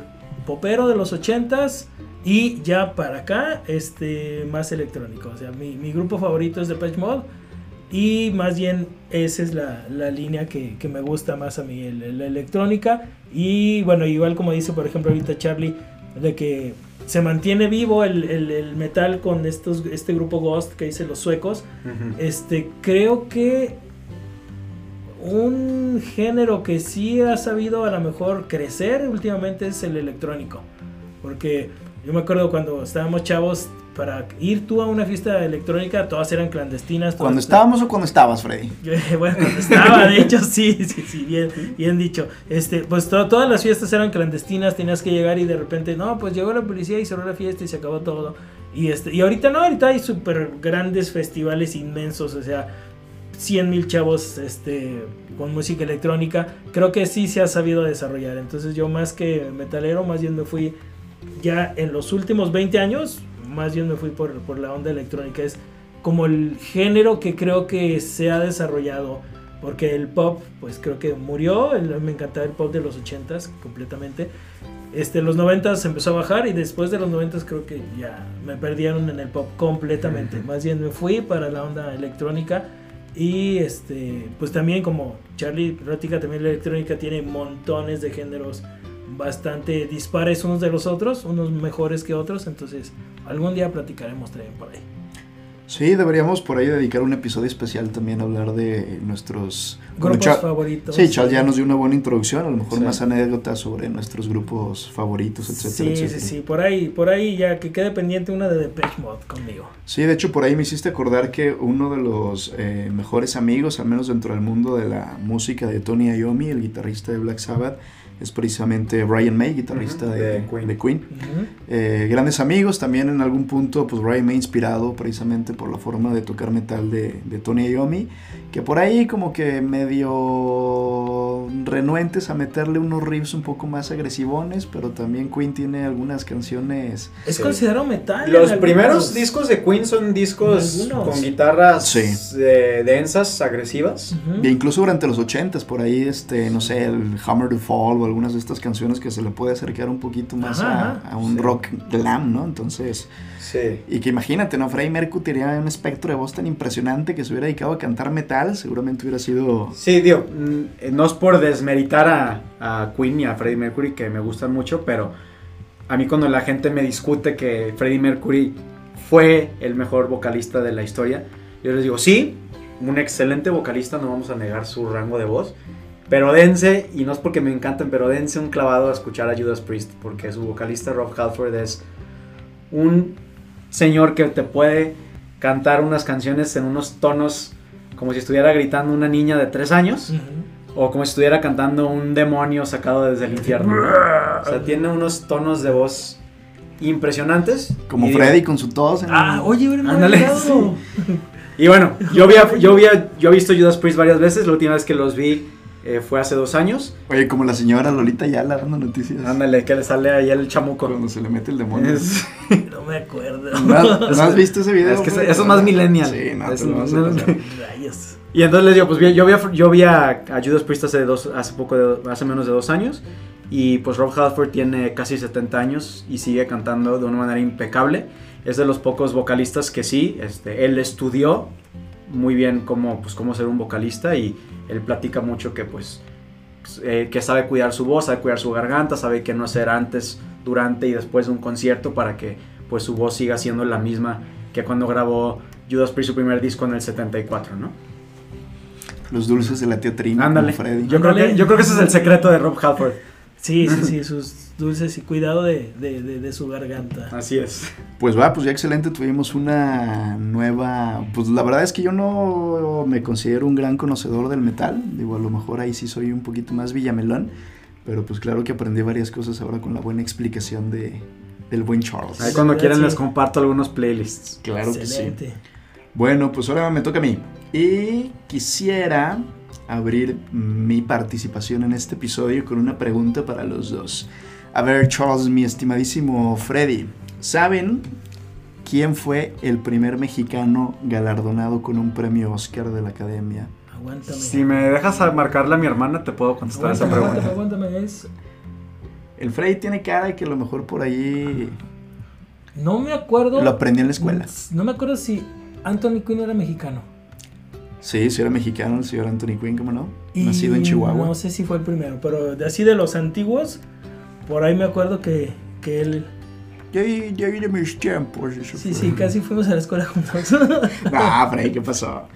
popero de los ochentas y ya para acá, este, más electrónico. O sea, mi, mi grupo favorito es Depeche Mode y más bien esa es la, la línea que, que me gusta más a mí, el- la electrónica. Y bueno, igual como dice por ejemplo ahorita Charlie, de que se mantiene vivo el, el- el metal con estos, este grupo Ghost que dice los suecos. Este, creo que un género que sí ha sabido a lo mejor crecer últimamente es el electrónico. Porque yo me acuerdo cuando estábamos chavos, para ir tú a una fiesta electrónica, todas eran clandestinas. todas-
¿Cuando estábamos o cuando estabas, Freddy?
bueno, cuando estaba, de hecho, sí, sí, sí, bien, bien dicho. Este, pues to- todas las fiestas eran clandestinas, tenías que llegar y de repente, no, pues llegó la policía y cerró la fiesta y se acabó todo. Y este, y ahorita no, ahorita hay súper grandes festivales inmensos, o sea, 100 mil chavos este, con música electrónica. Creo que sí se ha sabido desarrollar. Entonces yo más que metalero, más bien me fui ya en los últimos 20 años, más bien me fui por, por la onda electrónica, es como el género que creo que se ha desarrollado. Porque el pop, pues creo que murió. el- me encantaba el pop de los 80s completamente. Este, los 90s empezó a bajar y después de los 90s creo que ya me perdieron en el pop completamente. Más bien me fui para la onda electrónica. Y este, pues también como Charlie Rótica, también la electrónica tiene montones de géneros bastante dispares unos de los otros, unos mejores que otros. Entonces, algún día platicaremos también por ahí.
Sí, deberíamos por ahí dedicar un episodio especial también a hablar de nuestros bueno,
Grupos
Char-
favoritos.
Sí, Charles ya nos dio una buena introducción, a lo mejor
Sí.
más anécdotas sobre nuestros grupos favoritos, etcétera,
Sí, sí,
etcétera.
sí, por ahí, por ahí ya que quede pendiente una de Depeche Mode conmigo.
Sí, de hecho por ahí me hiciste acordar que uno de los eh, mejores amigos, al menos dentro del mundo de la música de Tony Iommi, el guitarrista de Black Sabbath, es precisamente Brian May, guitarrista
Ujú,
de,
de Queen.
de Queen.
Ujú.
Eh, grandes amigos, también en algún punto, pues Brian May inspirado precisamente por la forma de tocar metal de, de Tony Iommi, que por ahí como que medio renuentes a meterle unos riffs un poco más agresivones, pero también Queen tiene algunas canciones...
Es
Sí.
considerado metal.
Los
algunos-
primeros discos de Queen son discos con guitarras
Sí.
eh, densas, agresivas.
Ujú.
E incluso durante los 80s, por ahí, este, no sé, el Hammer to Fall o algunas de estas canciones que se le puede acercar un poquito más
Ajá,
a,
ajá.
a un
Sí.
rock glam, ¿no? Entonces,
Sí.
y que imagínate, ¿no? Freddie Mercury tenía un espectro de voz tan impresionante que se hubiera dedicado a cantar metal, seguramente hubiera sido...
Sí, digo, mm, no es por desmeritar a, a Queen y a Freddie Mercury, que me gustan mucho, pero a mí cuando la gente me discute que Freddie Mercury fue el mejor vocalista de la historia, yo les digo, sí, un excelente vocalista, no vamos a negar su rango de voz, pero dense, y no es porque me encanten, pero dense un clavado a escuchar a Judas Priest, porque su vocalista Rob Halford es un señor que te puede cantar unas canciones en unos tonos como si estuviera gritando una niña de tres años o como si estuviera cantando un demonio sacado desde el infierno. ¿no? O sea, tiene unos tonos de voz impresionantes.
Como
Y digo-
Freddie con su tos. en
Ah,
el-
oye,
Ándale. Y bueno, yo, había, yo, había, yo he visto Judas Priest varias veces. La última vez que los vi eh, fue hace dos años.
Oye, como la señora Lolita Yala dando noticias.
Ándale, que le sale ahí el chamuco.
Cuando se le mete el demonio.
Es,
No me acuerdo.
¿No, has- no has visto ese video?
es que eso es más millennial.
Sí, no,
Es-
te lo vas a
no-
pasar.
Rayos.
Y entonces les digo, pues yo vi a, yo vi a, a Judas Priest hace, dos, hace poco, de- hace menos de dos años. Y pues Rob Halford tiene casi 70 años y sigue cantando de una manera impecable. Es de los pocos vocalistas que sí, este, él estudió muy bien cómo, pues, cómo ser un vocalista y él platica mucho que pues eh, que sabe cuidar su voz, sabe cuidar su garganta, sabe qué no hacer antes, durante y después de un concierto para que pues su voz siga siendo la misma que cuando grabó Judas Priest su primer disco en el 74, ¿no?
Los dulces de la tía Trina.
Ándale. Yo creo, que, yo creo que ese es el secreto de Rob Halford.
Sí, sí, sí, sus dulces y cuidado de, de, de, de su garganta.
Así es.
Pues va, pues ya excelente, tuvimos una nueva, pues la verdad es que yo no me considero un gran conocedor del metal, digo, a lo mejor ahí sí soy un poquito más villamelón, pero pues claro que aprendí varias cosas ahora con la buena explicación de, del buen Charles.
Ahí cuando
Sí.
quieran les comparto algunos playlists.
Claro que sí.
Excelente.
Bueno, pues ahora me toca a mí. Y quisiera abrir mi participación en este episodio con una pregunta para los dos. A ver, Charles, mi estimadísimo Freddy, ¿saben quién fue el primer mexicano galardonado con un premio Oscar de la Academia?
Aguántame.
Si me dejas a marcarle a mi hermana, te puedo contestar esa pregunta.
aguántame, aguántame. Es...
El Freddy tiene cara de que a lo mejor por ahí
No me acuerdo.
lo aprendió en la escuela.
No me acuerdo si Anthony Quinn era mexicano.
Sí, sí era mexicano el señor Anthony Quinn, ¿cómo no?
Y
Nacido en Chihuahua.
No sé si fue el primero, pero de así de los antiguos, por ahí me acuerdo que, que él.
Ya, ya vi de mis tiempos. eso
Sí,
fue.
sí, casi fuimos a la escuela juntos.
Ah, Freddy, ¿qué pasó?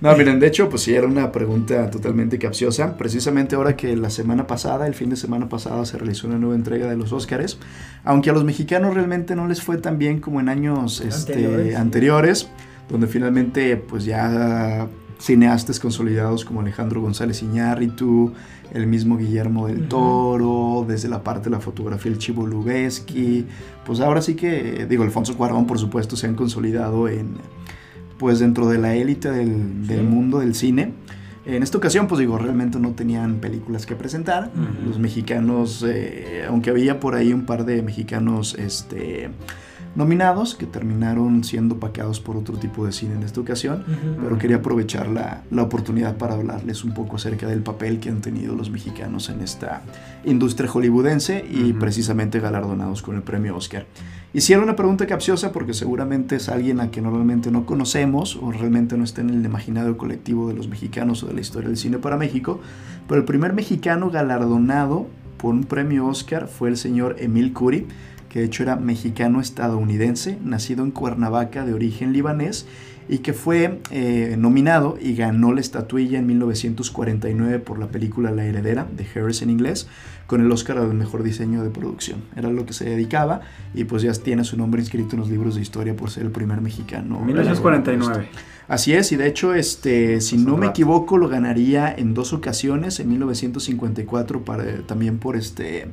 No, miren, de hecho, pues sí, era una pregunta totalmente capciosa. Precisamente ahora que la semana pasada, el fin de semana pasado, se realizó una nueva entrega de los Óscares. Aunque a los mexicanos realmente no les fue tan bien como en años este,
Anteriores.
anteriores. donde finalmente, pues ya cineastas consolidados como Alejandro González Iñárritu, el mismo Guillermo del. Toro, desde la parte de la fotografía el Chivo Lubeski, pues ahora sí que, digo, Alfonso Cuarón, por supuesto, se han consolidado en, pues dentro de la élite del, del
Sí.
mundo del cine. En esta ocasión, pues digo, realmente no tenían películas que presentar. Los mexicanos, eh, aunque había por ahí un par de mexicanos este, nominados que terminaron siendo paqueados por otro tipo de cine en esta ocasión,
Ujú.
pero quería aprovechar la, la oportunidad para hablarles un poco acerca del papel que han tenido los mexicanos en esta industria hollywoodense y
Ujú.
precisamente galardonados con el premio Oscar. Hicieron una pregunta capciosa porque seguramente es alguien a que normalmente no conocemos o realmente no está en el imaginario colectivo de los mexicanos o de la historia del cine para México, pero el primer mexicano galardonado por un premio Oscar fue el señor Emil Curi, que de hecho era mexicano-estadounidense, nacido en Cuernavaca de origen libanés y que fue eh, nominado y ganó la estatuilla en 1949 por la película La Heredera de Harris en inglés con el Oscar al mejor diseño de producción. Era lo que se dedicaba y pues ya tiene su nombre inscrito en los libros de historia por ser el primer mexicano.
1949.
Así es, y de hecho, este, si no me equivoco, lo ganaría en dos ocasiones, en 1954, para, también por este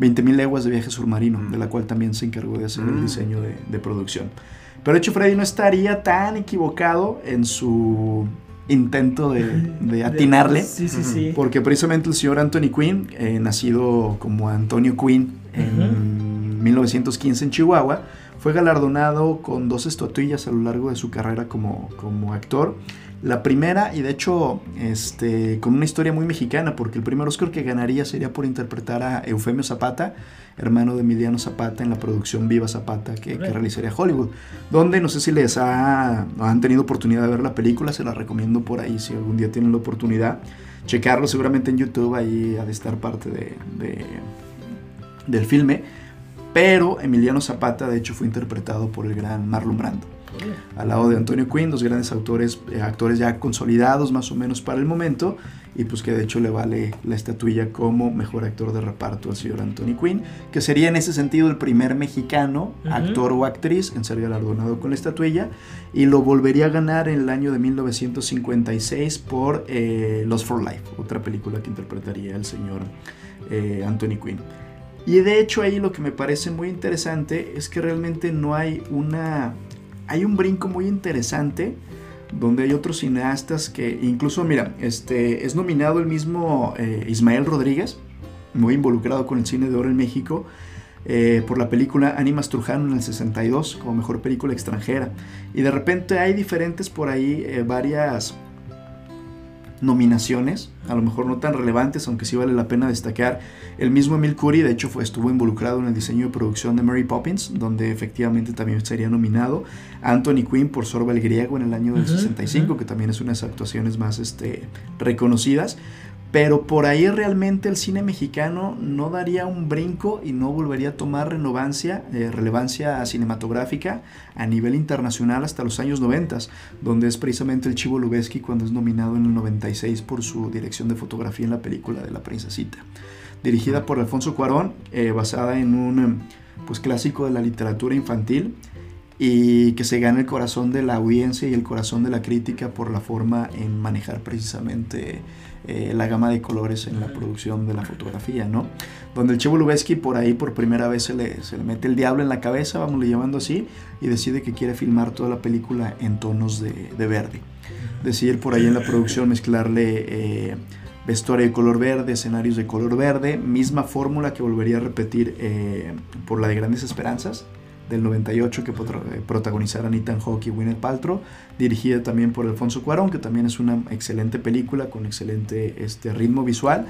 20.000 leguas de viaje submarino,
Mm.
de la cual también se encargó de hacer el
Mm.
diseño de, de producción. Pero de hecho, Freddy no estaría tan equivocado en su intento de, de atinarle.
Sí, sí, sí.
Porque precisamente el señor Anthony Quinn, eh, nacido como Antonio Quinn en 1915 en Chihuahua, fue galardonado con dos estatuillas a lo largo de su carrera como, como actor. La primera, y de hecho este, con una historia muy mexicana, porque el primer Oscar que ganaría sería por interpretar a Eufemio Zapata, hermano de Emiliano Zapata, en la producción Viva Zapata que, que realizaría Hollywood. Donde no sé si les ha, han tenido oportunidad de ver la película, se la recomiendo por ahí si algún día tienen la oportunidad. Checarlo seguramente en YouTube, ahí ha de estar parte de, de- del filme. Pero Emiliano Zapata, de hecho, fue interpretado por el gran Marlon Brando al lado de Antonio Quinn, dos grandes autores, eh, actores ya consolidados más o menos para el momento, y pues que de hecho le vale la estatuilla como mejor actor de reparto al señor Anthony Quinn, que sería en ese sentido el primer mexicano, actor o actriz, en ser galardonado con la estatuilla, y lo volvería a ganar en el año de 1956 por eh, Lost for Life, otra película que interpretaría el señor eh, Anthony Quinn. Y de hecho ahí lo que me parece muy interesante es que realmente no hay una... Hay un brinco muy interesante donde hay otros cineastas que incluso, mira, este, es nominado el mismo eh, Ismael Rodríguez, muy involucrado con el cine de oro en México, eh, por la película Animas Trujano en el 62 como mejor película extranjera. Y de repente hay diferentes por ahí, eh, varias nominaciones, a lo mejor no tan relevantes, aunque sí vale la pena destacar. El mismo Emil Curry, de hecho, fue, estuvo involucrado en el diseño y producción de Mary Poppins, donde efectivamente también sería nominado. Anthony Quinn por Sorba el Griego en el año del
Ujú,
65,
ujú.
que también es una de las actuaciones más este, reconocidas. Pero por ahí realmente el cine mexicano no daría un brinco y no volvería a tomar relevancia, eh, relevancia cinematográfica a nivel internacional hasta los años 90, donde es precisamente el Chivo Lubeski cuando es nominado en el 96 por su dirección de fotografía en la película de La Princesita. Dirigida por Alfonso Cuarón, eh, basada en un eh, pues, clásico de la literatura infantil y que se gana el corazón de la audiencia y el corazón de la crítica por la forma en manejar precisamente eh, la gama de colores en la producción de la fotografía, ¿no? Donde el Chevo Lubeski por ahí por primera vez se le, se le mete el diablo en la cabeza, vamos llamando así, y decide que quiere filmar toda la película en tonos de, de verde. Decide por ahí en la producción mezclarle eh, vestuario de color verde, escenarios de color verde, misma fórmula que volvería a repetir eh, por la de Grandes Esperanzas, del 98 que eh, protagonizaron Ethan Hawke y Gwyneth Paltrow, dirigida también por Alfonso Cuarón, que también es una excelente película con excelente este, ritmo visual,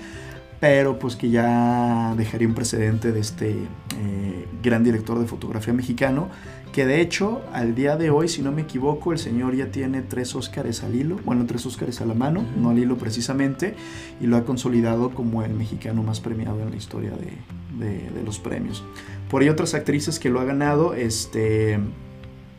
pero pues que ya dejaría un precedente de este eh, gran director de fotografía mexicano, que de hecho al día de hoy, si no me equivoco, el señor ya tiene tres Óscares al hilo, bueno, tres Óscares a la mano, no al hilo precisamente, y lo ha consolidado como el mexicano más premiado en la historia de, de- de los premios. Por ahí otras actrices que lo ha ganado, este,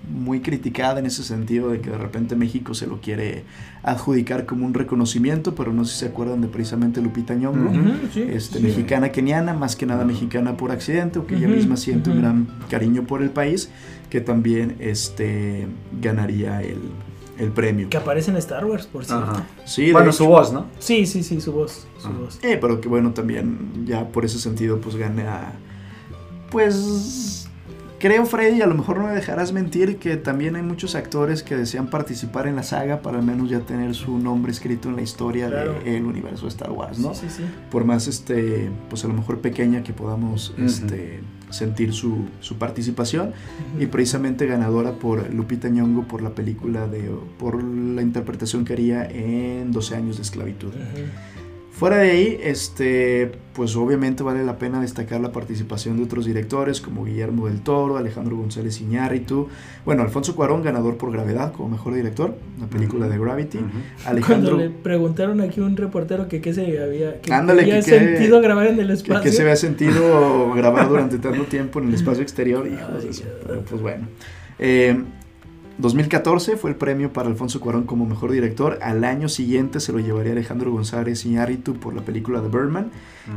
muy criticada en ese sentido de que de repente México se lo quiere adjudicar como un reconocimiento, pero no sé si se acuerdan de precisamente Lupita Nyong'o,
sí,
este,
sí.
mexicana keniana, más que nada mexicana por accidente, o que ella misma siente un gran cariño por el país, que también este, ganaría el, el premio.
Que aparece en Star Wars, por cierto.
Ajá.
Sí,
Bueno,
hecho.
su voz, ¿no?
Sí, sí, sí, su voz. Su voz.
Eh, pero que bueno, también ya por ese sentido pues gana, pues creo, Freddy, a lo mejor no me dejarás mentir, que también hay muchos actores que desean participar en la saga para al menos ya tener su nombre escrito en la historia
Claro.
del universo de Star Wars, ¿no?
Sí, sí, sí.
Por más, este, pues a lo mejor pequeña que podamos este, sentir su, su participación. Y precisamente ganadora por Lupita Nyong'o por la película de... por la interpretación que haría en 12 años de esclavitud. Fuera de ahí, este, pues obviamente vale la pena destacar la participación de otros directores como Guillermo del Toro, Alejandro González Iñárritu, bueno, Alfonso Cuarón, ganador por Gravedad como mejor director, la película de Gravity,
Ujú.
Cuando
Alejandro,
le preguntaron aquí a un reportero que qué se había, que
Ándale,
había
que
sentido grabar en el espacio.
que se había sentido grabar durante tanto tiempo en el espacio exterior, hijos de
Ay,
su-
Dios.
pero pues bueno. Eh, 2014 fue el premio para Alfonso Cuarón como mejor director. Al año siguiente se lo llevaría Alejandro González Iñárritu por la película de Birdman.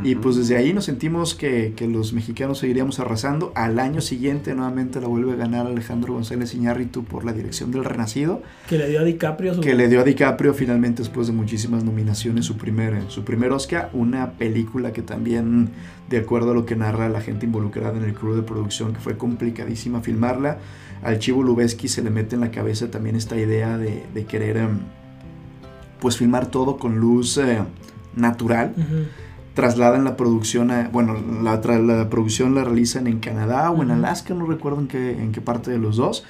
Y pues desde ahí nos sentimos que, que los mexicanos seguiríamos arrasando. Al año siguiente nuevamente la vuelve a ganar Alejandro González Iñárritu por la dirección del Renacido,
Que le dio a DiCaprio su...
que le dio a DiCaprio finalmente después de muchísimas nominaciones su primer, su primer Oscar. Una película que también, de acuerdo a lo que narra la gente involucrada en el crew de producción, que fue complicadísima filmarla. Al Chivo Lubeski se le mete en la cabeza también esta idea de, de querer em, pues filmar todo con luz eh, natural trasladan la producción a, bueno, la, producción la realizan en Canadá o en. Alaska, no recuerdo en qué, en qué parte de los dos.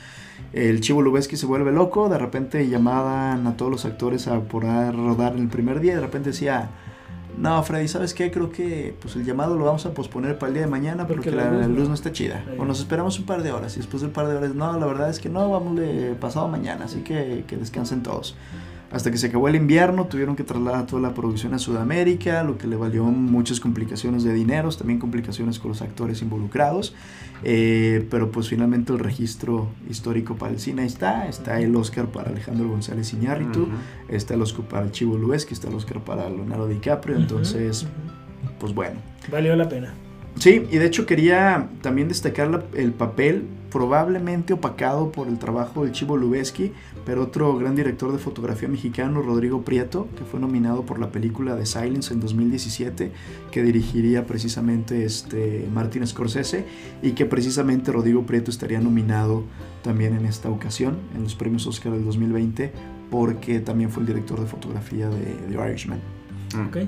El Chivo Lubeski se vuelve loco, de repente llamaban a todos los actores a poder rodar en el primer día, y de repente decía, no, Freddy, ¿sabes qué? Creo que pues el llamado lo vamos a posponer para el día de mañana porque,
Porque
la,
la luz no-
está chida.
Ahí.
O nos esperamos un par de horas y después del par de horas, no, la verdad es que no, vamos pasado mañana, así que, que descansen todos. Hasta que se acabó el invierno, tuvieron que trasladar toda la producción a Sudamérica, lo que le valió muchas complicaciones de dineros, también complicaciones con los actores involucrados. Eh, pero pues finalmente el registro histórico para el cine está. Está el Oscar para Alejandro González Iñárritu, está el Oscar para el Chivo Lubeski, está el Oscar para Leonardo DiCaprio. Entonces,
Ujú.
pues bueno.
Valió la pena.
Sí, y de hecho quería también destacar la- el papel probablemente opacado por el trabajo del Chivo Lubeski, pero otro gran director de fotografía mexicano, Rodrigo Prieto, que fue nominado por la película The Silence en 2017, que dirigiría precisamente este Martin Scorsese, y que precisamente Rodrigo Prieto estaría nominado también en esta ocasión, en los premios Oscar del 2020, porque también fue el director de fotografía de The Irishman.
¿Ok?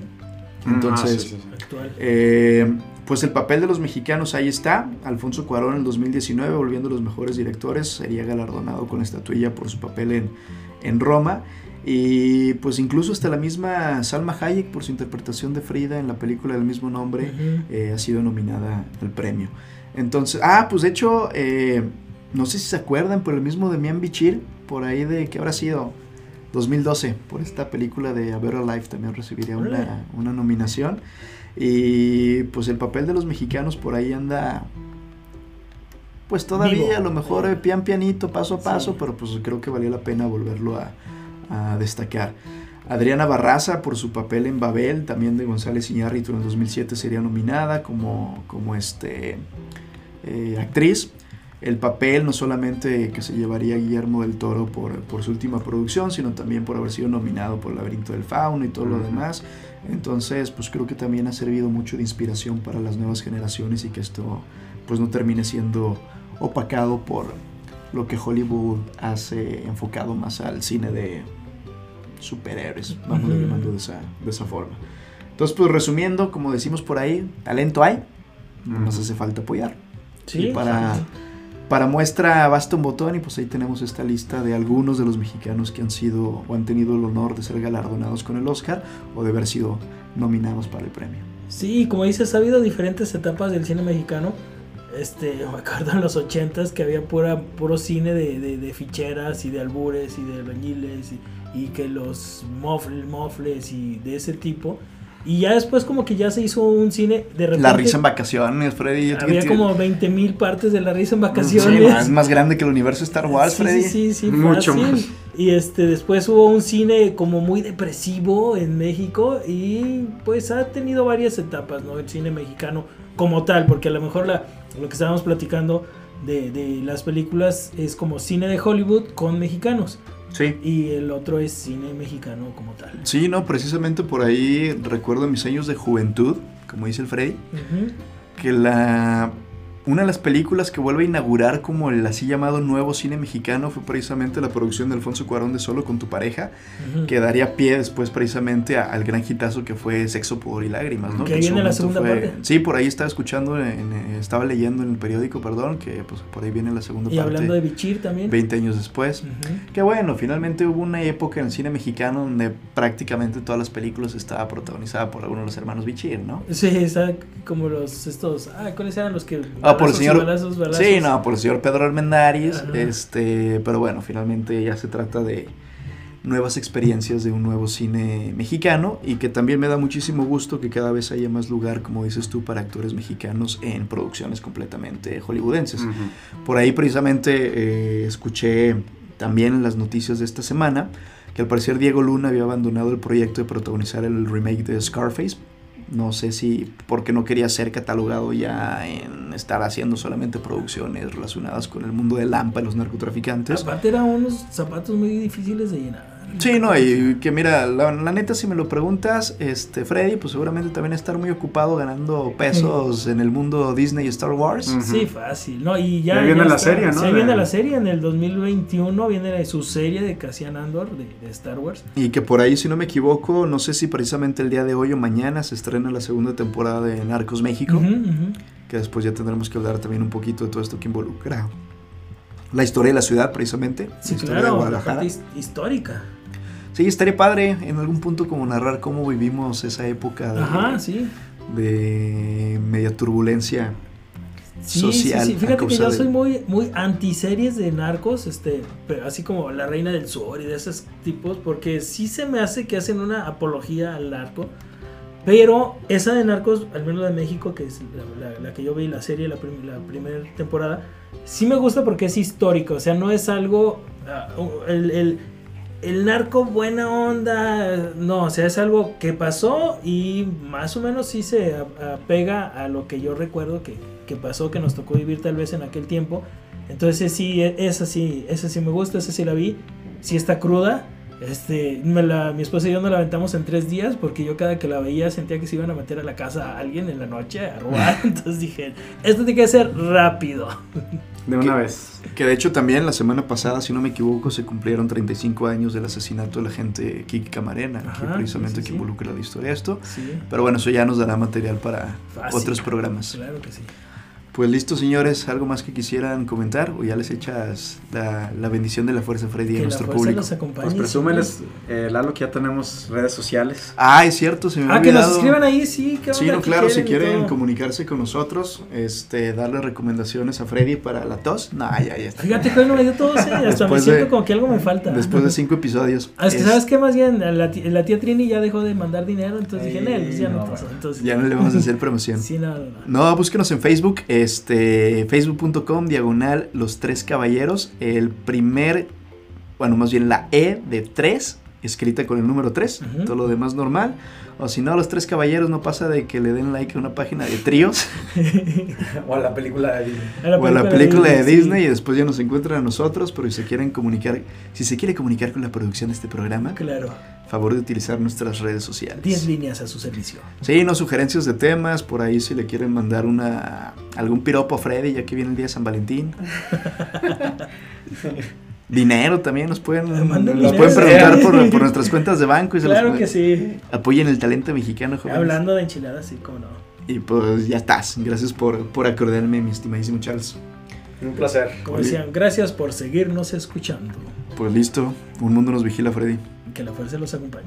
Entonces,
Ah, sí, sí, sí.
Actual.
Eh, pues el papel de los mexicanos ahí está. Alfonso Cuarón en el 2019, volviendo a los mejores directores, sería galardonado con la estatuilla por su papel en, en Roma. Y pues incluso hasta la misma Salma Hayek por su interpretación de Frida en la película del mismo nombre eh, ha sido nominada al premio. Entonces, ah, pues de hecho, eh, no sé si se acuerdan, pero el mismo de Mian Bichir, por ahí de, ¿qué habrá sido? 2012, por esta película de A Better Life también recibiría una, una nominación. Y pues el papel de los mexicanos por ahí anda, pues todavía
Vivo.
a lo mejor eh, pian pianito, paso a paso,
Sí.
pero pues creo que valía la pena volverlo a, a destacar. Adriana Barraza por su papel en Babel, también de González Iñárritu en el 2007 sería nominada como, como este, eh, actriz. El papel no solamente que se llevaría Guillermo del Toro por, por su última producción, sino también por haber sido nominado por El laberinto del fauno y todo lo
Ujú.
demás. Entonces, pues creo que también ha servido mucho de inspiración para las nuevas generaciones y que esto pues no termine siendo opacado por lo que Hollywood hace enfocado más al cine de superhéroes, vamos a
Ujú.
llamarlo de esa, de esa forma. Entonces, pues resumiendo, como decimos por ahí, talento hay, nos
Ujú.
hace falta apoyar.
Sí.
Y para, para muestra basta un botón y pues ahí tenemos esta lista de algunos de los mexicanos que han sido o han tenido el honor de ser galardonados con el Oscar o de haber sido nominados para el premio.
Sí, como dices, ha habido diferentes etapas del cine mexicano. Este, me acuerdo en los ochentas que había pura, puro cine de, ficheras y de albures y de albañiles y, y que los mofles, mofles y de ese tipo. Y ya después como que ya se hizo un cine de repente.
La risa en vacaciones, Freddy.
Había como 20 mil partes de la risa en vacaciones.
Sí, más, más grande que el universo Star Wars,
Sí,
Freddy.
Sí, sí, sí,
Mucho
fácil.
más.
Y este, después hubo un cine como muy depresivo en México y pues ha tenido varias etapas, ¿no? El cine mexicano como tal, porque a lo mejor la, lo que estábamos platicando de, de las películas es como cine de Hollywood con mexicanos
Sí.
y el otro es cine mexicano como tal.
Sí, no, precisamente por ahí recuerdo mis años de juventud, como dice el
Ujú.
que la una de las películas que vuelve a inaugurar como el así llamado nuevo cine mexicano fue precisamente la producción de Alfonso Cuarón de Solo con tu pareja,
Ujú.
que daría pie después precisamente a- al gran hitazo que fue Sexo, Pudor y Lágrimas, ¿no?
Que
en
viene la segunda parte.
Sí, por ahí estaba escuchando, en- estaba leyendo en el periódico, perdón, que pues por ahí viene la segunda
Y
parte.
hablando de Bichir también.
20 años después.
Ujú.
Que bueno, finalmente hubo una época en el cine mexicano donde prácticamente todas las películas estaban protagonizadas por algunos de los hermanos Bichir, ¿no?
Sí, está como los estos. Ah, ¿cuáles eran los que.?
Ah, por el señor.
balazos, balazos?
Sí, no, por el señor Pedro Armendáriz. Este, pero bueno, finalmente ya se trata de nuevas experiencias de un nuevo cine mexicano y que también me da muchísimo gusto que cada vez haya más lugar, como dices tú, para actores mexicanos en producciones completamente hollywoodenses.
Ujú.
Por ahí precisamente eh, escuché también en las noticias de esta semana que al parecer Diego Luna había abandonado el proyecto de protagonizar el remake de Scarface. No sé si porque no quería ser catalogado ya en estar haciendo solamente producciones relacionadas con el mundo del Lampa y los narcotraficantes.
Eran unos zapatos muy difíciles de llenar.
Sí, no, y que mira, la, la neta, si me lo preguntas, este Freddy, pues seguramente también estar muy ocupado ganando pesos en el mundo Disney y Star Wars.
Sí, fácil. No, y ya,
Ya viene la
está.
serie, ¿no?
Sí,
De-
viene la serie. En el 2021 viene su serie de Cassian Andor de, de Star Wars.
Y que por ahí, si no me equivoco, no sé si precisamente el día de hoy o mañana se estrena la segunda temporada de Narcos México, que después ya tendremos que hablar también un poquito de todo esto que involucra la historia de la ciudad, precisamente.
Sí,
la historia de
claro, la
Guadalajara.
parte his- histórica.
Sí, estaría padre en algún punto como narrar cómo vivimos esa época de,
Ajá, sí.
de media turbulencia
Sí,
social.
sí, sí. Fíjate que yo
de-
soy muy, muy anti-series de narcos, este, pero así como La Reina del Sur y de esos tipos, porque sí se me hace que hacen una apología al narco. Pero esa de narcos, al menos la de México, que es la, la- la que yo vi, la serie, la, prim- la primera temporada, sí me gusta porque es histórico, o sea, no es algo... ah, el, el- el narco buena onda, no, o sea, es algo que pasó y más o menos sí se apega a lo que yo recuerdo que, que pasó, que nos tocó vivir tal vez en aquel tiempo. Entonces sí, e- esa sí, esa sí me gusta, esa sí la vi, sí está cruda. Este, me la- mi esposa y yo nos la aventamos en tres días porque yo cada que la veía sentía que se iban a meter a la casa a alguien en la noche a robar. Entonces dije, esto tiene que ser rápido.
De una vez.
Que de hecho también la semana pasada, si no me equivoco, se cumplieron 35 años del asesinato de la gente Kiki Camarena, que precisamente
sí, sí,
que involucra la historia de esto.
Sí,
Pero bueno, eso ya nos dará material para
Fácil.
otros programas.
claro que sí.
Pues listo, señores, ¿algo más que quisieran comentar? ¿O ya les echas la, la bendición de la fuerza Freddy a
Que la
nuestro
fuerza
público?
los acompañe.
Pues presúmeles, eh, Lalo, que ya tenemos redes sociales.
Ah, es cierto, se me
Ah, que nos escriban ahí, sí. ¿qué
Sí, no,
¿Qué
claro, si quieren
todo?
comunicarse con nosotros, este, darle recomendaciones a Freddy para la tos. No, ya, ya está.
Fíjate que hoy no me dio todo, sí, hasta me siento
de-
como que algo me falta.
Después de cinco episodios.
Ah, es que
es-
sabes qué más bien la, la tía Trini ya dejó de mandar dinero, entonces dije,
Ey,
"Nel, pues ya no,
no,
pasó. Entonces,
Ya no le vamos a hacer promoción.
Sí, no, no, no.
No, búsquenos en Facebook, este, facebook.com, diagonal, los tres caballeros, el primer, bueno, más bien la E de tres, escrita con el número 3,
Ujú.
todo lo demás normal. O si no, los tres caballeros no pasa de que le den like a una página de tríos
O a la película de Disney.
A
o a la película de
sí.
Disney y después ya nos encuentran a nosotros, pero si se quieren comunicar, si se quiere comunicar con la producción de este programa,
Claro,
favor de utilizar nuestras redes sociales.
10 líneas a su servicio.
Sí, no sugerencias de temas, por ahí si le quieren mandar una algún piropo a Freddy ya que viene el día de San Valentín. Dinero también nos pueden
Manden
nos
dinero.
pueden preguntar por, por nuestras cuentas de banco y se
Claro
los-
que sí.
apoyen el talento mexicano, jóvenes.
Hablando de enchiladas, sí, cómo no.
Y pues ya estás. Gracias por, por acordarme, mi estimadísimo Charles.
Un placer.
Como
Oye.
decían, gracias por seguirnos escuchando.
Pues listo, un mundo nos vigila, Freddy.
Que la fuerza los acompañe.